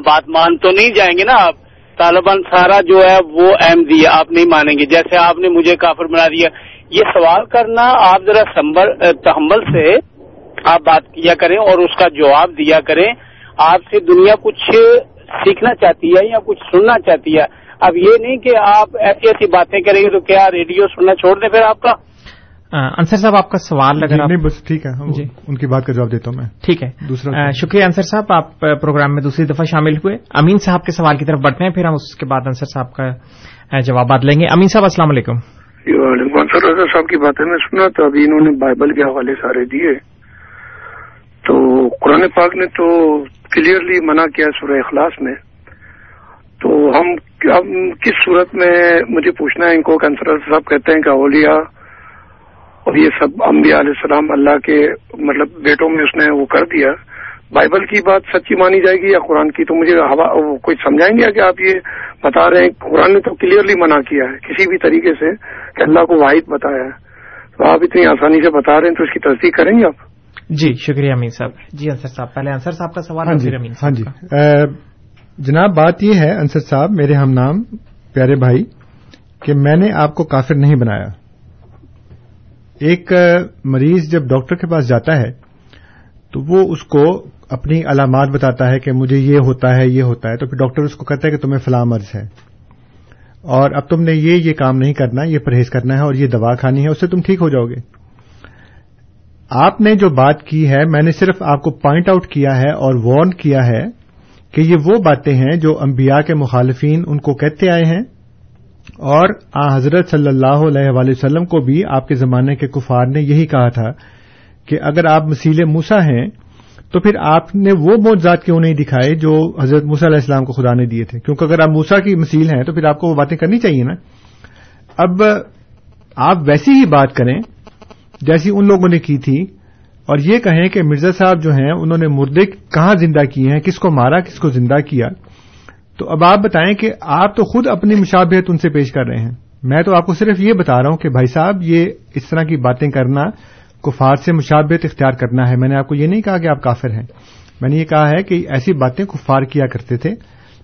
بات مان تو نہیں جائیں گے نا آپ۔ طالبان سارا جو ہے وہ احمدی ہے، آپ نہیں مانیں گے۔ جیسے آپ نے مجھے کافر بنا دیا۔ یہ سوال کرنا آپ ذرا تحمل سے آپ بات کیا کریں اور اس کا جواب دیا کریں۔ آپ سے دنیا کچھ سیکھنا چاہتی ہے یا کچھ سننا چاہتی ہے؟ اب یہ نہیں کہ آپ ایسی ایسی باتیں کریں گے تو کیا ریڈیو سننا چھوڑ دیں پھر آپ کا؟ انصر صاحب آپ کا سوال اگر آپ نہیں بس ٹھیک ہے ہم جی۔ ان کی بات کا جواب دیتا ہوں میں۔ ٹھیک ہے۔ دوسرا شکریہ انصر صاحب آپ پروگرام میں دوسری دفعہ شامل ہوئے۔ امین صاحب کے سوال کی طرف بڑھتے ہیں پھر ہم اس کے بعد انصر صاحب کا جوابات لیں گے۔ امین صاحب السلام علیکم۔ وعلیکم السلام۔ رضا صاحب کی باتیں میں سنا تو ابھی انہوں نے بائبل کے حوالے سارے دیے۔ تو قرآن پاک نے تو کلیئرلی منع کیا سورہ اخلاص میں۔ تو ہم کس صورت میں مجھے پوچھنا ہے ان کو کنسر صاحب کہتے ہیں کہ اولیاء اور یہ سب انبیاء علیہ السلام اللہ کے مطلب بیٹوں میں اس نے وہ کر دیا۔ بائبل کی بات سچی مانی جائے گی یا قرآن کی تو مجھے ہوا- کوئی سمجھائیں گے کہ آپ یہ بتا رہے ہیں؟ قرآن نے تو کلیئرلی منع کیا ہے۔ کسی بھی طریقے سے کہ اللہ کو واحد بتایا ہے۔ تو آپ اتنی آسانی سے بتا رہے ہیں تو اس کی تصدیق کریں گے آپ؟ جی شکریہ امین صاحب۔ جی انصر صاحب پہلے انصر صاحب کا سوال ہاں جی پھر امین ہاں صاحب جی جناب بات یہ ہے انصر صاحب میرے ہم نام پیارے بھائی کہ میں نے آپ کو کافر نہیں بنایا۔ ایک مریض جب ڈاکٹر کے پاس جاتا ہے، تو وہ اس کو اپنی علامات بتاتا ہے کہ مجھے یہ ہوتا ہے، یہ ہوتا ہے۔ تو پھر ڈاکٹر اس کو کہتا ہے کہ تمہیں فلاں مرض ہے۔ اور اب تم نے یہ یہ کام نہیں کرنا، یہ پرہیز کرنا ہے اور یہ دوا کھانی ہے، اس سے تم ٹھیک ہو جاؤ گے۔ آپ نے جو بات کی ہے، میں نے صرف آپ کو پوائنٹ آؤٹ کیا ہے اور وارن کیا ہے کہ یہ وہ باتیں ہیں جو انبیاء کے مخالفین ان کو کہتے آئے ہیں۔ اور آ، حضرت صلی اللہ علیہ وآلہ وسلم کو بھی آپ کے زمانے کے کفار نے یہی کہا تھا کہ اگر آپ مسیل موسا ہیں، تو پھر آپ نے وہ موجزات کیوں نہیں دکھائے جو حضرت موسیٰ علیہ السلام کو خدا نے دیے تھے؟ کیونکہ اگر آپ موسا کی مسیل ہیں، تو پھر آپ کو وہ باتیں کرنی چاہیے نا۔ اب آپ ویسی ہی بات کریں جیسی ان لوگوں نے کی تھی، اور یہ کہیں کہ مرزا صاحب جو ہیں، انہوں نے مردے کہاں زندہ کیے ہیں؟ کس کو مارا، کس کو زندہ کیا؟ تو اب آپ بتائیں کہ آپ تو خود اپنی مشابہت ان سے پیش کر رہے ہیں۔ میں تو آپ کو صرف یہ بتا رہا ہوں کہ بھائی صاحب، یہ اس طرح کی باتیں کرنا، کفار سے مشابہت اختیار کرنا ہے۔ میں نے آپ کو یہ نہیں کہا کہ آپ کافر ہیں۔ میں نے یہ کہا ہے کہ ایسی باتیں کفار کیا کرتے تھے۔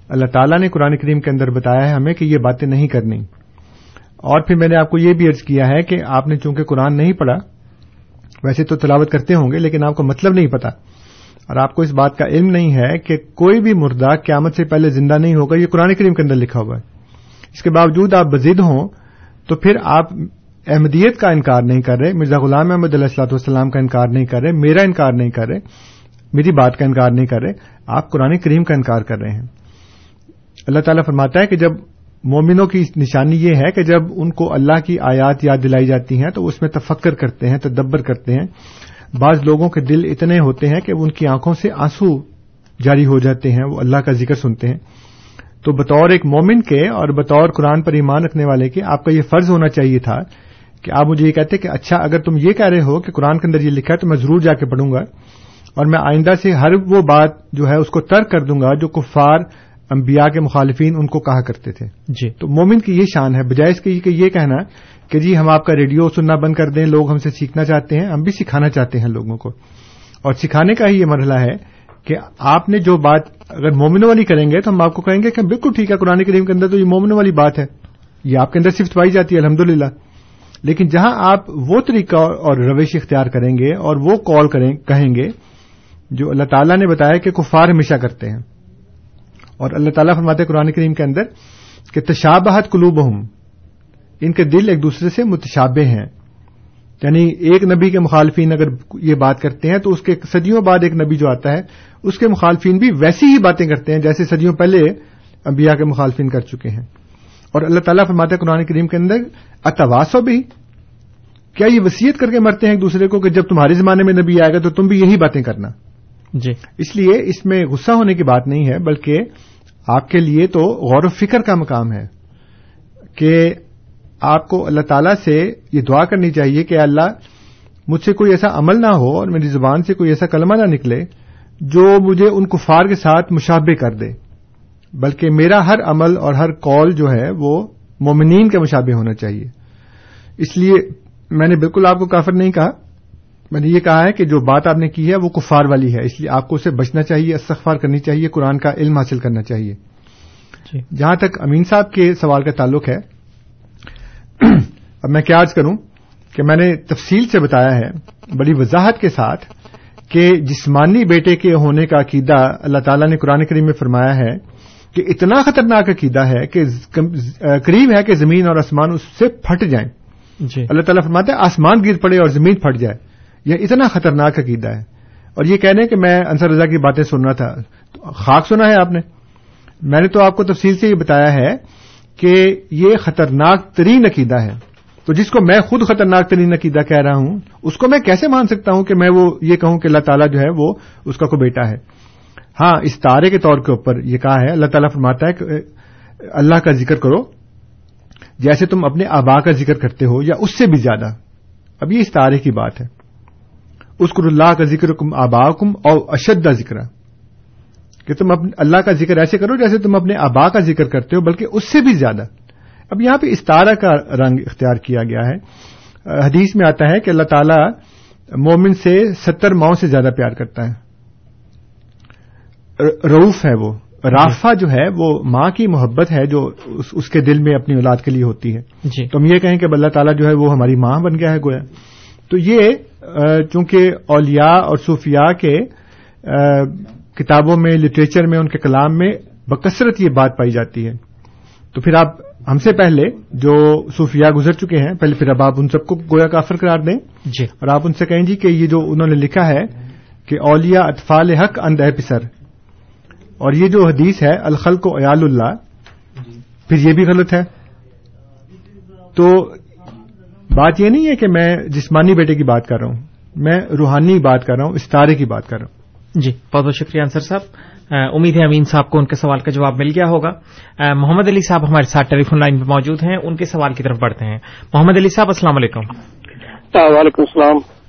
اللہ تعالیٰ نے قرآن کریم کے اندر بتایا ہے ہمیں کہ یہ باتیں نہیں کرنی۔ اور پھر میں نے آپ کو یہ بھی ارض کیا ہے کہ آپ نے چونکہ قرآن نہیں پڑھا، ویسے تو تلاوت کرتے ہوں گے، لیکن آپ کو مطلب نہیں پتا۔ اور آپ کو اس بات کا علم نہیں ہے کہ کوئی بھی مردہ قیامت سے پہلے زندہ نہیں ہوگا، یہ قرآن کریم کے اندر لکھا ہوا ہے۔ اس کے باوجود آپ بزد ہوں تو پھر آپ احمدیت کا انکار نہیں کر رہے، مرزا غلام احمد علیہ السلاۃ والسلام کا انکار نہیں کر رہے، میرا انکار نہیں کر رہے، میری بات کا انکار نہیں کر رہے، آپ قرآن کریم کا انکار کر رہے ہیں۔ اللہ تعالیٰ فرماتا ہے کہ جب مومنوں کی نشانی یہ ہے کہ جب ان کو اللہ کی آیات یاد دلائی جاتی ہیں تو اس میں تفکر کرتے ہیں، تدبر کرتے ہیں۔ بعض لوگوں کے دل اتنے ہوتے ہیں کہ ان کی آنکھوں سے آنسو جاری ہو جاتے ہیں وہ اللہ کا ذکر سنتے ہیں۔ تو بطور ایک مومن کے اور بطور قرآن پر ایمان رکھنے والے کے آپ کا یہ فرض ہونا چاہیے تھا کہ آپ مجھے یہ کہتے کہ اچھا اگر تم یہ کہہ رہے ہو کہ قرآن کے اندر یہ لکھا ہے تو میں ضرور جا کے پڑھوں گا اور میں آئندہ سے ہر وہ بات جو ہے اس کو ترک کر دوں گا جو کفار انبیاء کے مخالفین ان کو کہا کرتے تھے۔ جی۔ تو مومن کی یہ شان ہے بجائے اس کے کہ یہ کہنا کہ جی ہم آپ کا ریڈیو سننا بند کر دیں، لوگ ہم سے سیکھنا چاہتے ہیں، ہم بھی سکھانا چاہتے ہیں لوگوں کو۔ اور سکھانے کا ہی یہ مرحلہ ہے کہ آپ نے جو بات، اگر مومنوں والی کریں گے تو ہم آپ کو کہیں گے کہ بالکل ٹھیک ہے، قرآن کریم کے اندر تو یہ مومنوں والی بات ہے۔ یہ آپ کے اندر صرف پائی جاتی ہے الحمد لیکن جہاں آپ وہ طریقہ اور روش اختیار کریں گے اور وہ کال کریں، کہیں گے، جو اللہ تعالیٰ نے بتایا کہ کفار ہمیشہ کرتے ہیں۔ اور اللہ تعالیٰ فرماتے قرآن کریم کے اندر کہ تشابہت قلوب ان کے دل ایک دوسرے سے متشابہ ہیں۔ یعنی ایک نبی کے مخالفین اگر یہ بات کرتے ہیں تو اس کے صدیوں بعد ایک نبی جو آتا ہے اس کے مخالفین بھی ویسی ہی باتیں کرتے ہیں جیسے صدیوں پہلے انبیاء کے مخالفین کر چکے ہیں۔ اور اللہ تعالیٰ فرماتے قرآن کریم کے اندر اتواسو بھی۔ کیا یہ وسیعت کر کے مرتے ہیں ایک دوسرے کو کہ جب تمہارے زمانے میں نبی آئے گا تو تم بھی یہی باتیں کرنا۔ جی۔ اس لیے اس میں غصہ ہونے کی بات نہیں ہے بلکہ آپ کے لیے تو غور و فکر کا مقام ہے کہ آپ کو اللہ تعالی سے یہ دعا کرنی چاہیے کہ اللہ مجھ سے کوئی ایسا عمل نہ ہو اور میری زبان سے کوئی ایسا کلمہ نہ نکلے جو مجھے ان کفار کے ساتھ مشابہ کر دے۔ بلکہ میرا ہر عمل اور ہر کال جو ہے وہ مومنین کے مشابہ ہونا چاہیے۔ اس لیے میں نے بالکل آپ کو کافر نہیں کہا۔ میں نے یہ کہا ہے کہ جو بات آپ نے کی ہے وہ کفار والی ہے۔ اس لیے آپ کو اسے بچنا چاہیے استغفار کرنی چاہیے قرآن کا علم حاصل کرنا چاہیے۔ جی۔ جہاں تک امین صاحب کے سوال کا تعلق ہے اب میں کیا عرض کروں کہ میں نے تفصیل سے بتایا ہے بڑی وضاحت کے ساتھ کہ جسمانی بیٹے کے ہونے کا عقیدہ اللہ تعالیٰ نے قرآن کریم میں فرمایا ہے کہ اتنا خطرناک عقیدہ ہے کہ قریب ہے کہ زمین اور آسمان اس سے پھٹ جائیں۔ جی۔ اللہ تعالیٰ فرماتے ہیں آسمان گر پڑے اور زمین پھٹ جائے۔ یہ اتنا خطرناک عقیدہ ہے۔ اور یہ کہنے کہ میں انصر رضا کی باتیں سن رہا تھا۔ خاک سنا ہے آپ نے۔ میں نے تو آپ کو تفصیل سے یہ بتایا ہے کہ یہ خطرناک ترین عقیدہ ہے۔ تو جس کو میں خود خطرناک ترین عقیدہ کہہ رہا ہوں، اس کو میں کیسے مان سکتا ہوں کہ میں وہ یہ کہوں کہ اللہ تعالیٰ جو ہے وہ اس کا کوئی بیٹا ہے؟ ہاں اس تارے کے طور کے اوپر یہ کہا ہے، اللہ تعالیٰ فرماتا ہے کہ، اللہ کا ذکر کرو۔ جیسے تم اپنے آبا کا ذکر کرتے ہو یا اس سے بھی زیادہ۔ اب یہ اس تارے کی بات ہے۔ اس اللہ کا ذکر کم آبا کم اور اشد ذکر کہ تم اللہ کا ذکر ایسے کرو جیسے تم اپنے آبا کا ذکر کرتے ہو بلکہ اس سے بھی زیادہ۔ اب یہاں پہ استارہ کا رنگ اختیار کیا گیا ہے۔ حدیث میں آتا ہے کہ اللہ تعالی مومن سے ستر ماؤں سے زیادہ پیار کرتا ہے۔ روف ہے وہ۔ رافا جو ہے وہ ماں کی محبت ہے جو اس کے دل میں اپنی اولاد کے لیے ہوتی ہے۔ جی۔ تو ہم یہ کہیں کہ اللہ تعالیٰ جو ہے وہ ہماری ماں بن گیا ہے گویا۔ تو یہ چونکہ اولیاء اور صوفیاء کے کتابوں میں لٹریچر میں ان کے کلام میں بکثرت یہ بات پائی جاتی ہے۔ تو پھر آپ ہم سے پہلے جو صوفیاء گزر چکے ہیں پہلے پھر اب آپ ان سب کو گویا کافر قرار دیں۔ جی۔ اور آپ ان سے کہیں جی کہ یہ جو انہوں نے لکھا ہے کہ اولیاء اطفال حق اند پسر اور یہ جو حدیث ہے الخل کو ایال اللہ پھر یہ بھی غلط ہے۔ تو بات یہ نہیں ہے کہ میں جسمانی بیٹے کی بات کر رہا ہوں میں روحانی بات کر رہا ہوں استارے کی بات کر رہا ہوں۔ جی بہت بہت شکریہ انصر صاحب۔ امید ہے امین صاحب کو ان کے سوال کا جواب مل گیا ہوگا۔ محمد علی صاحب ہمارے ساتھ ٹیلی فون لائن پہ موجود ہیں، ان کے سوال کی طرف بڑھتے ہیں۔ محمد علی صاحب، السلام علیکم۔ وعلیکم السلام۔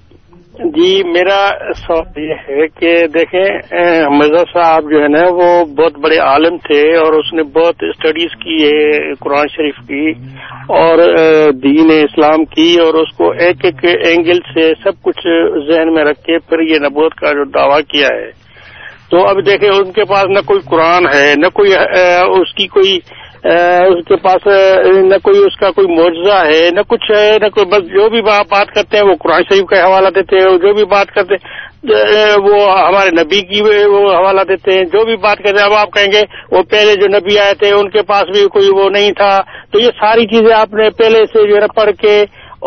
جی میرا سوال یہ ہے کہ دیکھیں مرزا صاحب جو ہے نا، وہ بہت بڑے عالم تھے اور اس نے بہت اسٹڈیز کی ہے، قرآن شریف کی اور دین اسلام کی اور اس کو ایک ایک اینگل سے سب کچھ ذہن میں رکھ کے پھر یہ نبوت کا جو دعویٰ کیا ہے۔ تو اب دیکھیں، ان کے پاس نہ کوئی قرآن ہے، نہ کوئی اس کی کوئی اس کے پاس نہ کوئی اس کا کوئی معجزہ ہے، نہ کچھ ہے، نہ کوئی، بس جو بھی بات کرتے ہیں، وہ قرآن شریف کا حوالہ دیتے ہیں، جو بھی بات کرتے ہیں وہ ہمارے نبی کی وہ حوالہ دیتے ہیں، جو بھی بات کرتے ہیں، اب آپ کہیں گے، وہ پہلے جو نبی آئے تھے، ان کے پاس بھی کوئی وہ نہیں تھا، تو یہ ساری چیزیں آپ نے پہلے سے جو ہے پڑھ کے،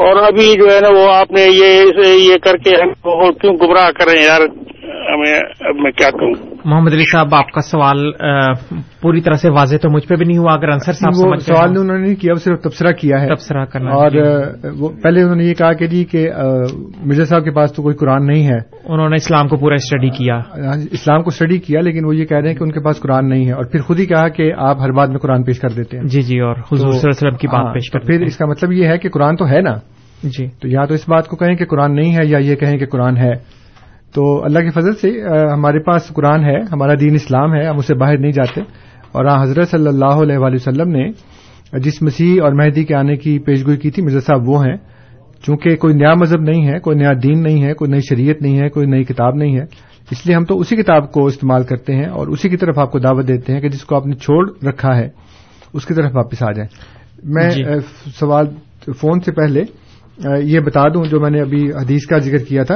اور ابھی جو ہے نا وہ آپ نے یہ یہ کر کے کیوں گمراہ کریں یار؟ اب میں کیا کہوں؟ محمد علی صاحب آپ کا سوال پوری طرح سے واضح تو مجھ پہ بھی نہیں ہوا اگر انصر صاحب وہ سوال انہوں نے نہیں کیا صرف تبصرہ کیا ہے۔ تبصرہ کرنا اور وہ پہلے انہوں نے یہ کہا کہ جی کہ مرزا صاحب کے پاس تو کوئی قرآن نہیں ہے۔ انہوں نے اسلام کو پورا اسٹڈی کیا۔ اسلام کو اسٹڈی کیا لیکن وہ یہ کہہ رہے ہیں کہ ان کے پاس قرآن نہیں ہے۔ اور پھر خود ہی کہا کہ آپ ہر بات میں قرآن پیش کر دیتے ہیں۔ جی جی اور حضور صلی اللہ علیہ وسلم کی بات پیش کر پھر اس کا مطلب یہ ہے کہ قرآن تو ہے نا۔ جی۔ تو یا تو اس بات کو کہیں کہ قرآن نہیں ہے یا یہ کہیں کہ قرآن ہے۔ تو اللہ کی فضل سے ہمارے پاس قرآن ہے ہمارا دین اسلام ہے ہم اسے باہر نہیں جاتے۔ اور حضرت صلی اللہ علیہ وآلہ وسلم نے جس مسیح اور مہدی کے آنے کی پیشگوئی کی تھی مرزا صاحب وہ ہیں۔ چونکہ کوئی نیا مذہب نہیں ہے کوئی نیا دین نہیں ہے کوئی نئی شریعت نہیں ہے کوئی نئی کتاب نہیں ہے۔ اس لیے ہم تو اسی کتاب کو استعمال کرتے ہیں اور اسی کی طرف آپ کو دعوت دیتے ہیں کہ جس کو آپ نے چھوڑ رکھا ہے اس کی طرف واپس آ جائیں۔ میں جی۔ سوال فون سے پہلے یہ بتا دوں جو میں نے ابھی حدیث کا ذکر کیا تھا۔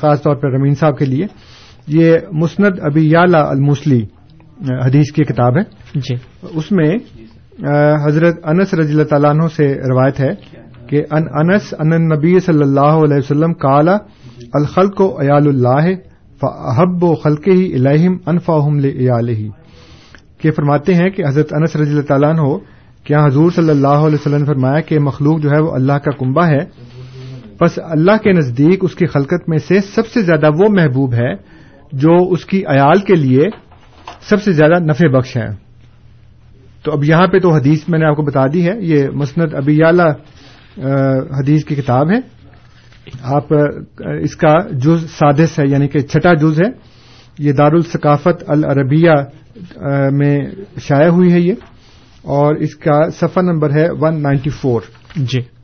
خاص طور پر رمین صاحب کے لیے یہ مسند ابی یالا الموسلی حدیث کی کتاب ہے۔ جی۔ اس میں حضرت انس رضی اللہ تعالیٰ عنہ سے روایت ہے کہ ان انس ان نبی صلی اللہ علیہ وسلم کالا الخل کو ایال اللہ فحب و خلق ہی الہم انفاہم ہی کہ فرماتے ہیں کہ حضرت انس رضی اللہ تعالیٰ عنہ کیا حضور صلی اللہ علیہ وسلم نے فرمایا کہ مخلوق جو ہے وہ اللہ کا کنبہ ہے بس اللہ کے نزدیک اس کی خلقت میں سے سب سے زیادہ وہ محبوب ہے جو اس کی عیال کے لیے سب سے زیادہ نفع بخش ہے۔ تو اب یہاں پہ تو حدیث میں نے آپ کو بتا دی ہے، یہ مسند ابی اعلی حدیث کی کتاب ہے۔ آپ اس کا جز سادس ہے یعنی کہ چھٹا جز ہے۔ یہ دارالثقافت العربیہ میں شائع ہوئی ہے یہ۔ اور اس کا صفحہ نمبر ہے ون نائنٹی فور جی۔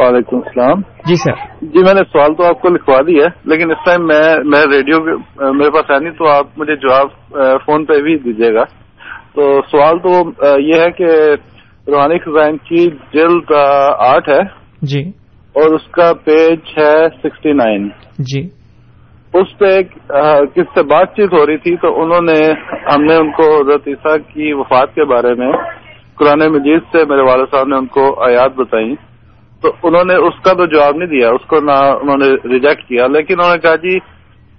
وعلیکم السلام۔ جی سر۔ جی میں نے سوال تو آپ کو لکھوا دیا ہے لیکن اس ٹائم میں میں ریڈیو میرے پاس ہے نہیں تو آپ مجھے جواب فون پہ بھی دیجیے گا۔ تو سوال تو یہ ہے کہ روحانی خزائن کی جلد آٹھ ہے۔ جی۔ اور اس کا پیج ہے سکسٹی نائن جی۔ اس پہ کس سے بات چیت ہو رہی تھی تو انہوں نے ہم نے ان کو حضرت عیسیٰ کی وفات کے بارے میں قرآن مجید سے میرے والد صاحب نے ان کو آیات بتائی تو انہوں نے اس کا تو جواب نہیں دیا اس کو نہ انہوں نے ریجیکٹ کیا لیکن انہوں نے کہا جی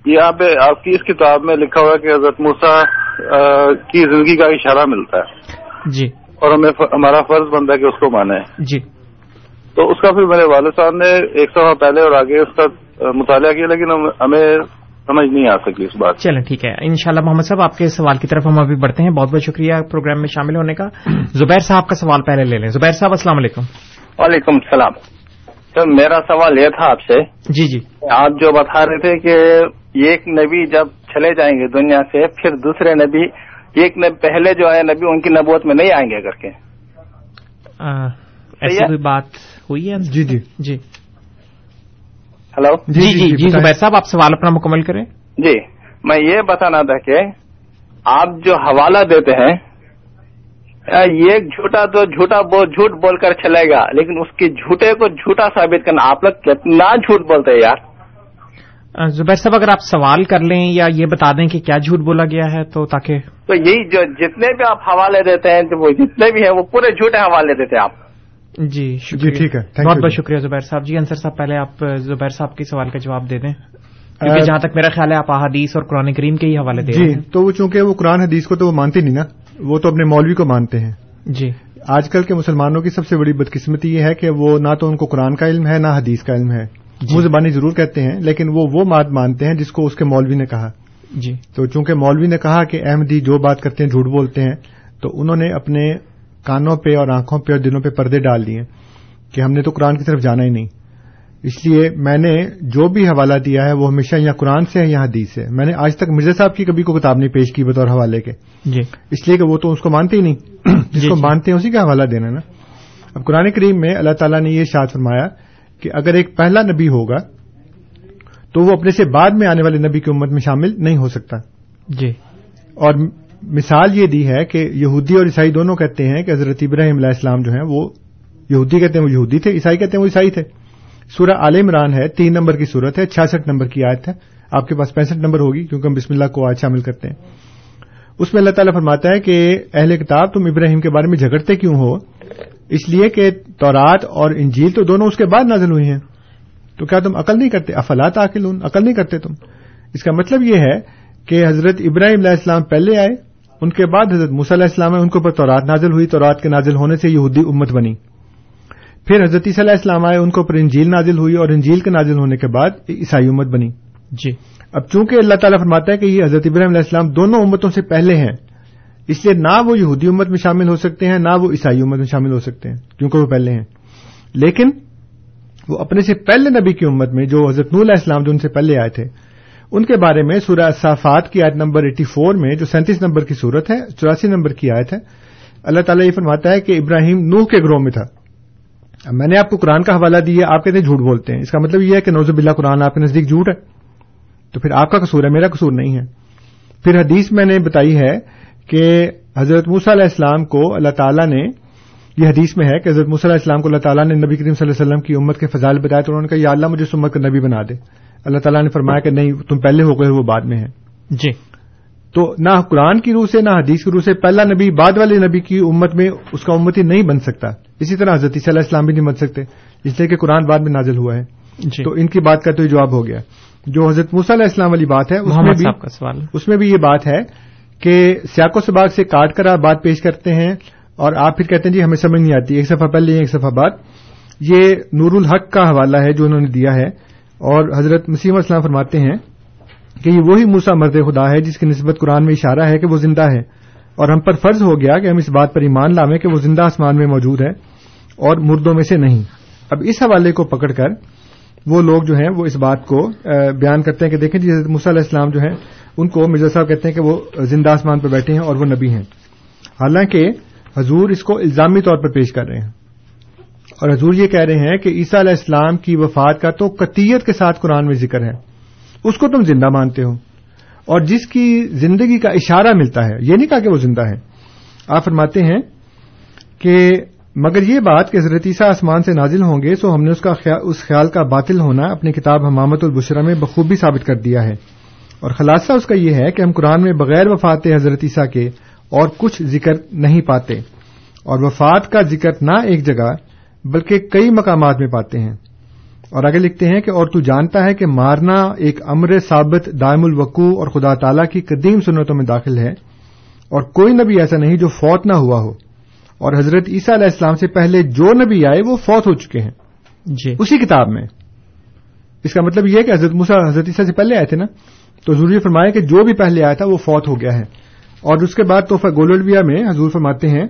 یہاں پہ آپ کی اس کتاب میں لکھا ہوا ہے کہ حضرت موسا کی زندگی کا اشارہ ملتا ہے۔ جی۔ اور ہمیں ہمارا فرض بنتا ہے کہ اس کو مانے۔ جی۔ تو اس کا پھر میرے والد صاحب نے ایک سو پہلے اور آگے اس کا مطالعہ کیا لیکن ہمیں سمجھ نہیں آ سکی اس بات۔ چلیں ٹھیک ہے۔ انشاءاللہ محمد صاحب آپ کے سوال کی طرف ہم ابھی بڑھتے ہیں۔ بہت بہت شکریہ پروگرام میں شامل ہونے کا۔ زبیر صاحب کا سوال پہلے لے لیں۔ زبیر صاحب السلام علیکم۔ وعلیکم السلام۔ سر میرا سوال یہ تھا آپ سے۔ جی جی۔ آپ جو بتا رہے تھے کہ ایک نبی جب چلے جائیں گے دنیا سے پھر دوسرے نبی ایک نبی پہلے جو آئے نبی ان کی نبوت میں نہیں آئیں گے کر کے ایسی کوئی بات ہوئی ہے؟ جی جی۔ جی۔ ہلو؟ جی جی جی, جی،, جی، زبیر صاحب آپ سوال اپنا مکمل کریں۔ جی میں یہ بتانا تھا کہ آپ جو حوالہ دیتے ہیں یہ جھوٹا تو جھوٹا بول جھوٹ بول کر چلے گا لیکن اس کے جھوٹے کو جھوٹا ثابت کرنا آپ لوگ کتنا جھوٹ بولتے ہیں یار؟ زبیر صاحب اگر آپ سوال کر لیں یا یہ بتا دیں کہ کیا جھوٹ بولا گیا ہے تو تاکہ تو یہی جو جتنے بھی آپ حوالے دیتے ہیں وہ جتنے بھی ہیں وہ پورے جھوٹے حوالے دیتے ہیں آپ۔ جی, جی، شکریہ۔ ٹھیک ہے بہت بہت شکریہ زبیر صاحب۔ جی انصر صاحب پہلے آپ زبیر صاحب کے سوال کا جواب دے دیں۔ کیونکہ جہاں تک میرا خیال ہے آپ احادیث اور قرآن کریم کے ہی حوالے دے جی تو وہ چونکہ وہ قرآن حدیث کو تو وہ مانتے نہیں نا وہ تو اپنے مولوی کو مانتے ہیں۔ جی۔ آج کل کے مسلمانوں کی سب سے بڑی بدقسمتی یہ ہے کہ وہ نہ تو ان کو قرآن کا علم ہے نہ حدیث کا علم ہے۔ جی۔ وہ زبانی ضرور کہتے ہیں لیکن وہ وہ بات مانتے ہیں جس کو اس کے مولوی نے کہا۔ جی۔ تو چونکہ مولوی نے کہا کہ احمدی جو بات کرتے ہیں جھوٹ بولتے ہیں تو انہوں نے اپنے کانوں پہ اور آنکھوں پہ اور دلوں پہ پردے ڈال دیے کہ ہم نے تو قرآن کی طرف جانا ہی نہیں۔ اس لیے میں نے جو بھی حوالہ دیا ہے وہ ہمیشہ یہاں قرآن سے ہے یا حدیث سے میں نے آج تک مرزا صاحب کی کبھی کو کتاب نہیں پیش کی بطور حوالے کے۔ جی۔ اس لیے کہ وہ تو اس کو مانتے ہی نہیں۔ جی، جس کو جی۔ مانتے ہیں اسی کا حوالہ دینا نا۔ اب قرآن کریم میں اللہ تعالیٰ نے یہ شاد فرمایا کہ اگر ایک پہلا نبی ہوگا تو وہ اپنے سے بعد میں آنے والے نبی کی امت میں شامل نہیں ہو سکتا۔ جی۔ اور مثال یہ دی ہے کہ یہودی اور عیسائی دونوں کہتے ہیں کہ حضرت ابراہیم علیہ السلام جو ہیں وہ یہودی کہتے ہیں وہ یہودی تھے عیسائی کہتے ہیں وہ عیسائی تھے۔ سورہ عال عمران ہے، تین نمبر کی صورت ہے، چھیاسٹھ نمبر کی آیت ہے۔ آپ کے پاس پینسٹھ نمبر ہوگی کیونکہ ہم بسم اللہ کو آج شامل کرتے ہیں۔ اس میں اللہ تعالیٰ فرماتا ہے کہ، اہل کتاب، تم ابراہیم کے بارے میں جھگڑتے کیوں ہو؟ اس لیے کہ تورات اور انجیل تو دونوں اس کے بعد نازل ہوئی ہیں۔ تو کیا تم عقل نہیں کرتے؟ افلاط عقل عقل نہیں کرتے تم؟ اس کا مطلب یہ ہے کہ حضرت ابراہیم علیہ السلام پہلے آئے، ان کے بعد حضرت مصع علیہ السلام ہے ان کے اوپر تورات نازل ہوئی۔ تورات کے نازل ہونے سے یہودی امت بنی۔ پھر حضرت صلی اللہ اسلام آئے ان کو پر انجیل نازل ہوئی اور انجیل کے نازل ہونے کے بعد عیسائی امت بنی۔ جی۔ اب چونکہ اللہ تعالیٰ فرماتا ہے کہ یہ حضرت ابراہیم علیہ السلام دونوں امتوں سے پہلے ہیں اس لیے نہ وہ یہودی امت میں شامل ہو سکتے ہیں نہ وہ عیسائی امت میں شامل ہو سکتے ہیں کیونکہ وہ پہلے ہیں۔ لیکن وہ اپنے سے پہلے نبی کی امت میں جو حضرت نول اسلام جو ان سے پہلے آئے تھے ان کے بارے میں سورہ صافات کی آیت نمبر ایٹی فور میں جو سینتیس نمبر کی صورت ہے چوراسی نمبر کی آیت ہے اللہ تعالیٰ یہ فرماتا ہے کہ ابراہیم نوح کے گروہ میں تھا۔ میں نے آپ کو قرآن کا حوالہ دیا آپ کہتے ہیں جھوٹ بولتے ہیں۔ اس کا مطلب یہ ہے کہ نوزب اللہ قرآن آپ کے نزدیک جھوٹ ہے۔ تو پھر آپ کا قصور ہے میرا قصور نہیں ہے۔ پھر حدیث میں نے بتائی ہے کہ حضرت موسیٰ علیہ السلام کو اللہ تعالیٰ نے یہ حدیث میں ہے کہ حضرت موسیٰ علیہ السلام کو اللہ تعالیٰ نے نبی کریم صلی اللہ علیہ وسلم کی امت کے فضائل بتایا تو انہوں نے کہا یا اللہ مجھے امت کا نبی بنا دے۔ اللہ تعالیٰ نے فرمایا کہ نہیں تم پہلے ہو گئے وہ بعد میں ہے جی۔ تو نہ قرآن کی روح سے نہ حدیث کی روح سے پہلا نبی بعد والے نبی کی امت میں اس کا امت ہی نہیں بن سکتا۔ اسی طرح حضرت صلی اللہ السلام بھی نہیں مت سکتے اس لیے کہ قرآن بعد میں نازل ہوا ہے۔ جی۔ تو ان کی بات کا تو جواب ہو گیا۔ جو حضرت موسیٰ علیہ السلام والی بات ہے اس میں بھی کا سوال۔ اس میں بھی یہ بات ہے کہ سیاق و سباق سے کاٹ کر آپ بات پیش کرتے ہیں اور آپ پھر کہتے ہیں جی ہمیں سمجھ نہیں آتی ایک صفحہ پہلے ایک صفحہ بعد۔ یہ نور الحق کا حوالہ ہے جو انہوں نے دیا ہے۔ اور حضرت مسیم اسلام فرماتے ہیں کہ یہ وہی موسا مرد خدا ہے جس کی نسبت قرآن میں اشارہ ہے کہ وہ زندہ ہے۔ اور ہم پر فرض ہو گیا کہ ہم اس بات پر ایمان لامیں کہ وہ زندہ آسمان میں موجود ہے۔ اور مردوں میں سے نہیں۔ اب اس حوالے کو پکڑ کر وہ لوگ جو ہیں وہ اس بات کو بیان کرتے ہیں کہ دیکھیں جی مصعل علیہ السلام جو ہیں، ان کو مرزا صاحب کہتے ہیں کہ وہ زندہ آسمان پر بیٹھے ہیں اور وہ نبی ہیں۔ حالانکہ حضور اس کو الزامی طور پر پیش کر رہے ہیں۔ اور حضور یہ کہہ رہے ہیں کہ عیسیٰ علیہ السلام کی وفات کا تو قطیت کے ساتھ قرآن میں ذکر ہے۔ اس کو تم زندہ مانتے ہو۔ اور جس کی زندگی کا اشارہ ملتا ہے، یہ نہیں کہا کہ وہ زندہ ہے۔ آپ فرماتے ہیں کہ مگر یہ بات کہ حضرت عیسیٰ آسمان سے نازل ہوں گے، سو ہم نے اس کا خیال اس خیال کا باطل ہونا اپنی کتاب حمامت البشرا میں بخوبی ثابت کر دیا ہے۔ اور خلاصہ اس کا یہ ہے کہ ہم قرآن میں بغیر وفات حضرت عیسیٰ کے اور کچھ ذکر نہیں پاتے۔ اور وفات کا ذکر نہ ایک جگہ، بلکہ کئی مقامات میں پاتے ہیں۔ اور آگے لکھتے ہیں کہ اور تو جانتا ہے کہ مارنا ایک امر ثابت، دائم الوقوع اور خدا تعالی کی قدیم سنتوں میں داخل ہے۔ اور کوئی نبی ایسا نہیں جو فوت نہ ہوا ہو۔ اور حضرت عیسیٰ علیہ السلام سے پہلے جو نبی آئے وہ فوت ہو چکے ہیں۔ جی۔ اسی کتاب میں۔ اس کا مطلب یہ ہے کہ حضرت موسا حضرت عیسیٰ سے پہلے آئے تھے نا؟ تو ضروری فرمایا کہ جو بھی پہلے آیا تھا وہ فوت ہو گیا ہے۔ اور اس کے بعد توحفہ گولڈویا میں حضور فرماتے ہیں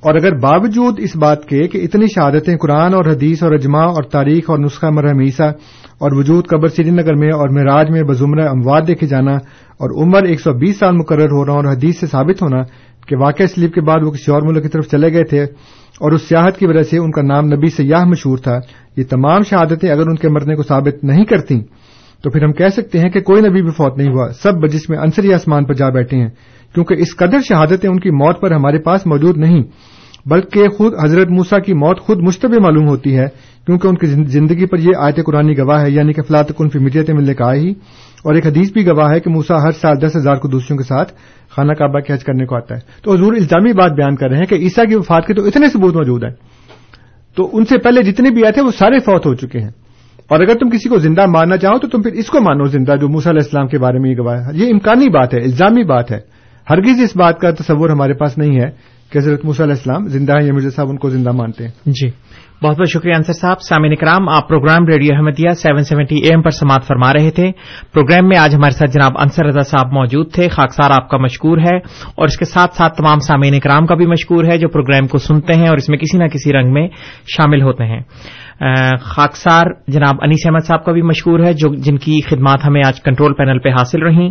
اور اگر باوجود اس بات کے کہ اتنی شہادتیں قرآن اور حدیث اور اجماع اور تاریخ اور نسخہ مرحم عیسیٰ اور وجود قبر سری نگر میں اور معراج میں بزمرہ اموات دیکھے جانا اور عمر ایک سو بیس سال مقرر ہو رہا اور حدیث سے ثابت ہونا کہ واقع سلیپ کے بعد وہ کسی اور ملک کی طرف چلے گئے تھے اور اس سیاحت کی وجہ سے ان کا نام نبی سیاح مشہور تھا۔ یہ تمام شہادتیں اگر ان کے مرنے کو ثابت نہیں کرتی تو پھر ہم کہہ سکتے ہیں کہ کوئی نبی بھی فوت نہیں ہوا۔ سب جس میں انصری آسمان پر جا بیٹھے ہیں، کیونکہ اس قدر شہادتیں ان کی موت پر ہمارے پاس موجود نہیں۔ بلکہ خود حضرت موسا کی موت خود مشتبہ معلوم ہوتی ہے، کیونکہ ان کی زندگی پر یہ آیت قرآن گواہ ہے یعنی کہ فلاط فی میڈیت ملنے کا ہی۔ اور ایک حدیث بھی گواہ ہے کہ موسا ہر سال دس ہزار کو دوسروں کے ساتھ خانہ کعبہ کے حج کرنے کو آتا ہے۔ تو حضور الزامی بات بیان کر رہے ہیں کہ عیسیٰ کی وفات کے تو اتنے ثبوت موجود ہیں۔ تو ان سے پہلے جتنے بھی آئے تھے وہ سارے فوت ہو چکے ہیں۔ اور اگر تم کسی کو زندہ ماننا چاہو تو تم پھر اس کو مانو زندہ، جو موسا علیہ السلام کے بارے میں یہ گواہ ہے۔ یہ امکانی بات ہے، الزامی بات ہے۔ ہرگز اس بات کا تصور ہمارے پاس نہیں ہے۔ کہ حضرت موسیٰ علیہ السلام زندہ ہیں یا مرزا صاحب ان کو زندہ مانتے ہیں۔ جی۔ بہت بہت شکریہ انصر صاحب۔ سامعین کرام آپ programme radio Ahmadiyya seven seventy A M پر سماعت فرما رہے تھے۔ پروگرام میں آج ہمارے ساتھ جناب انصر رضا صاحب موجود تھے۔ خاکسار آپ کا مشکور ہے اور اس کے ساتھ ساتھ تمام سامعین کرام کا بھی مشکور ہے جو پروگرام کو سنتے ہیں اور اس میں کسی نہ کسی رنگ میں شامل ہوتے ہیں۔ خاکسار جناب انیس احمد صاحب کا بھی مشہور ہے، جو جن کی خدمات ہمیں آج کنٹرول پینل پہ حاصل رہیں۔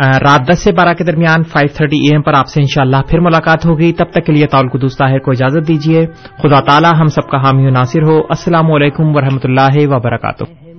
رات دس سے بارہ کے درمیان فائیو تھرٹی اے ایم پر آپ سے انشاءاللہ پھر ملاقات ہوگی۔ تب تک کے لیے تعلق دوست طاہر کو اجازت دیجیے خدا تعالی ہم سب کا حامی و ناصر ہو۔ السلام علیکم ورحمۃ اللہ وبرکاتہ۔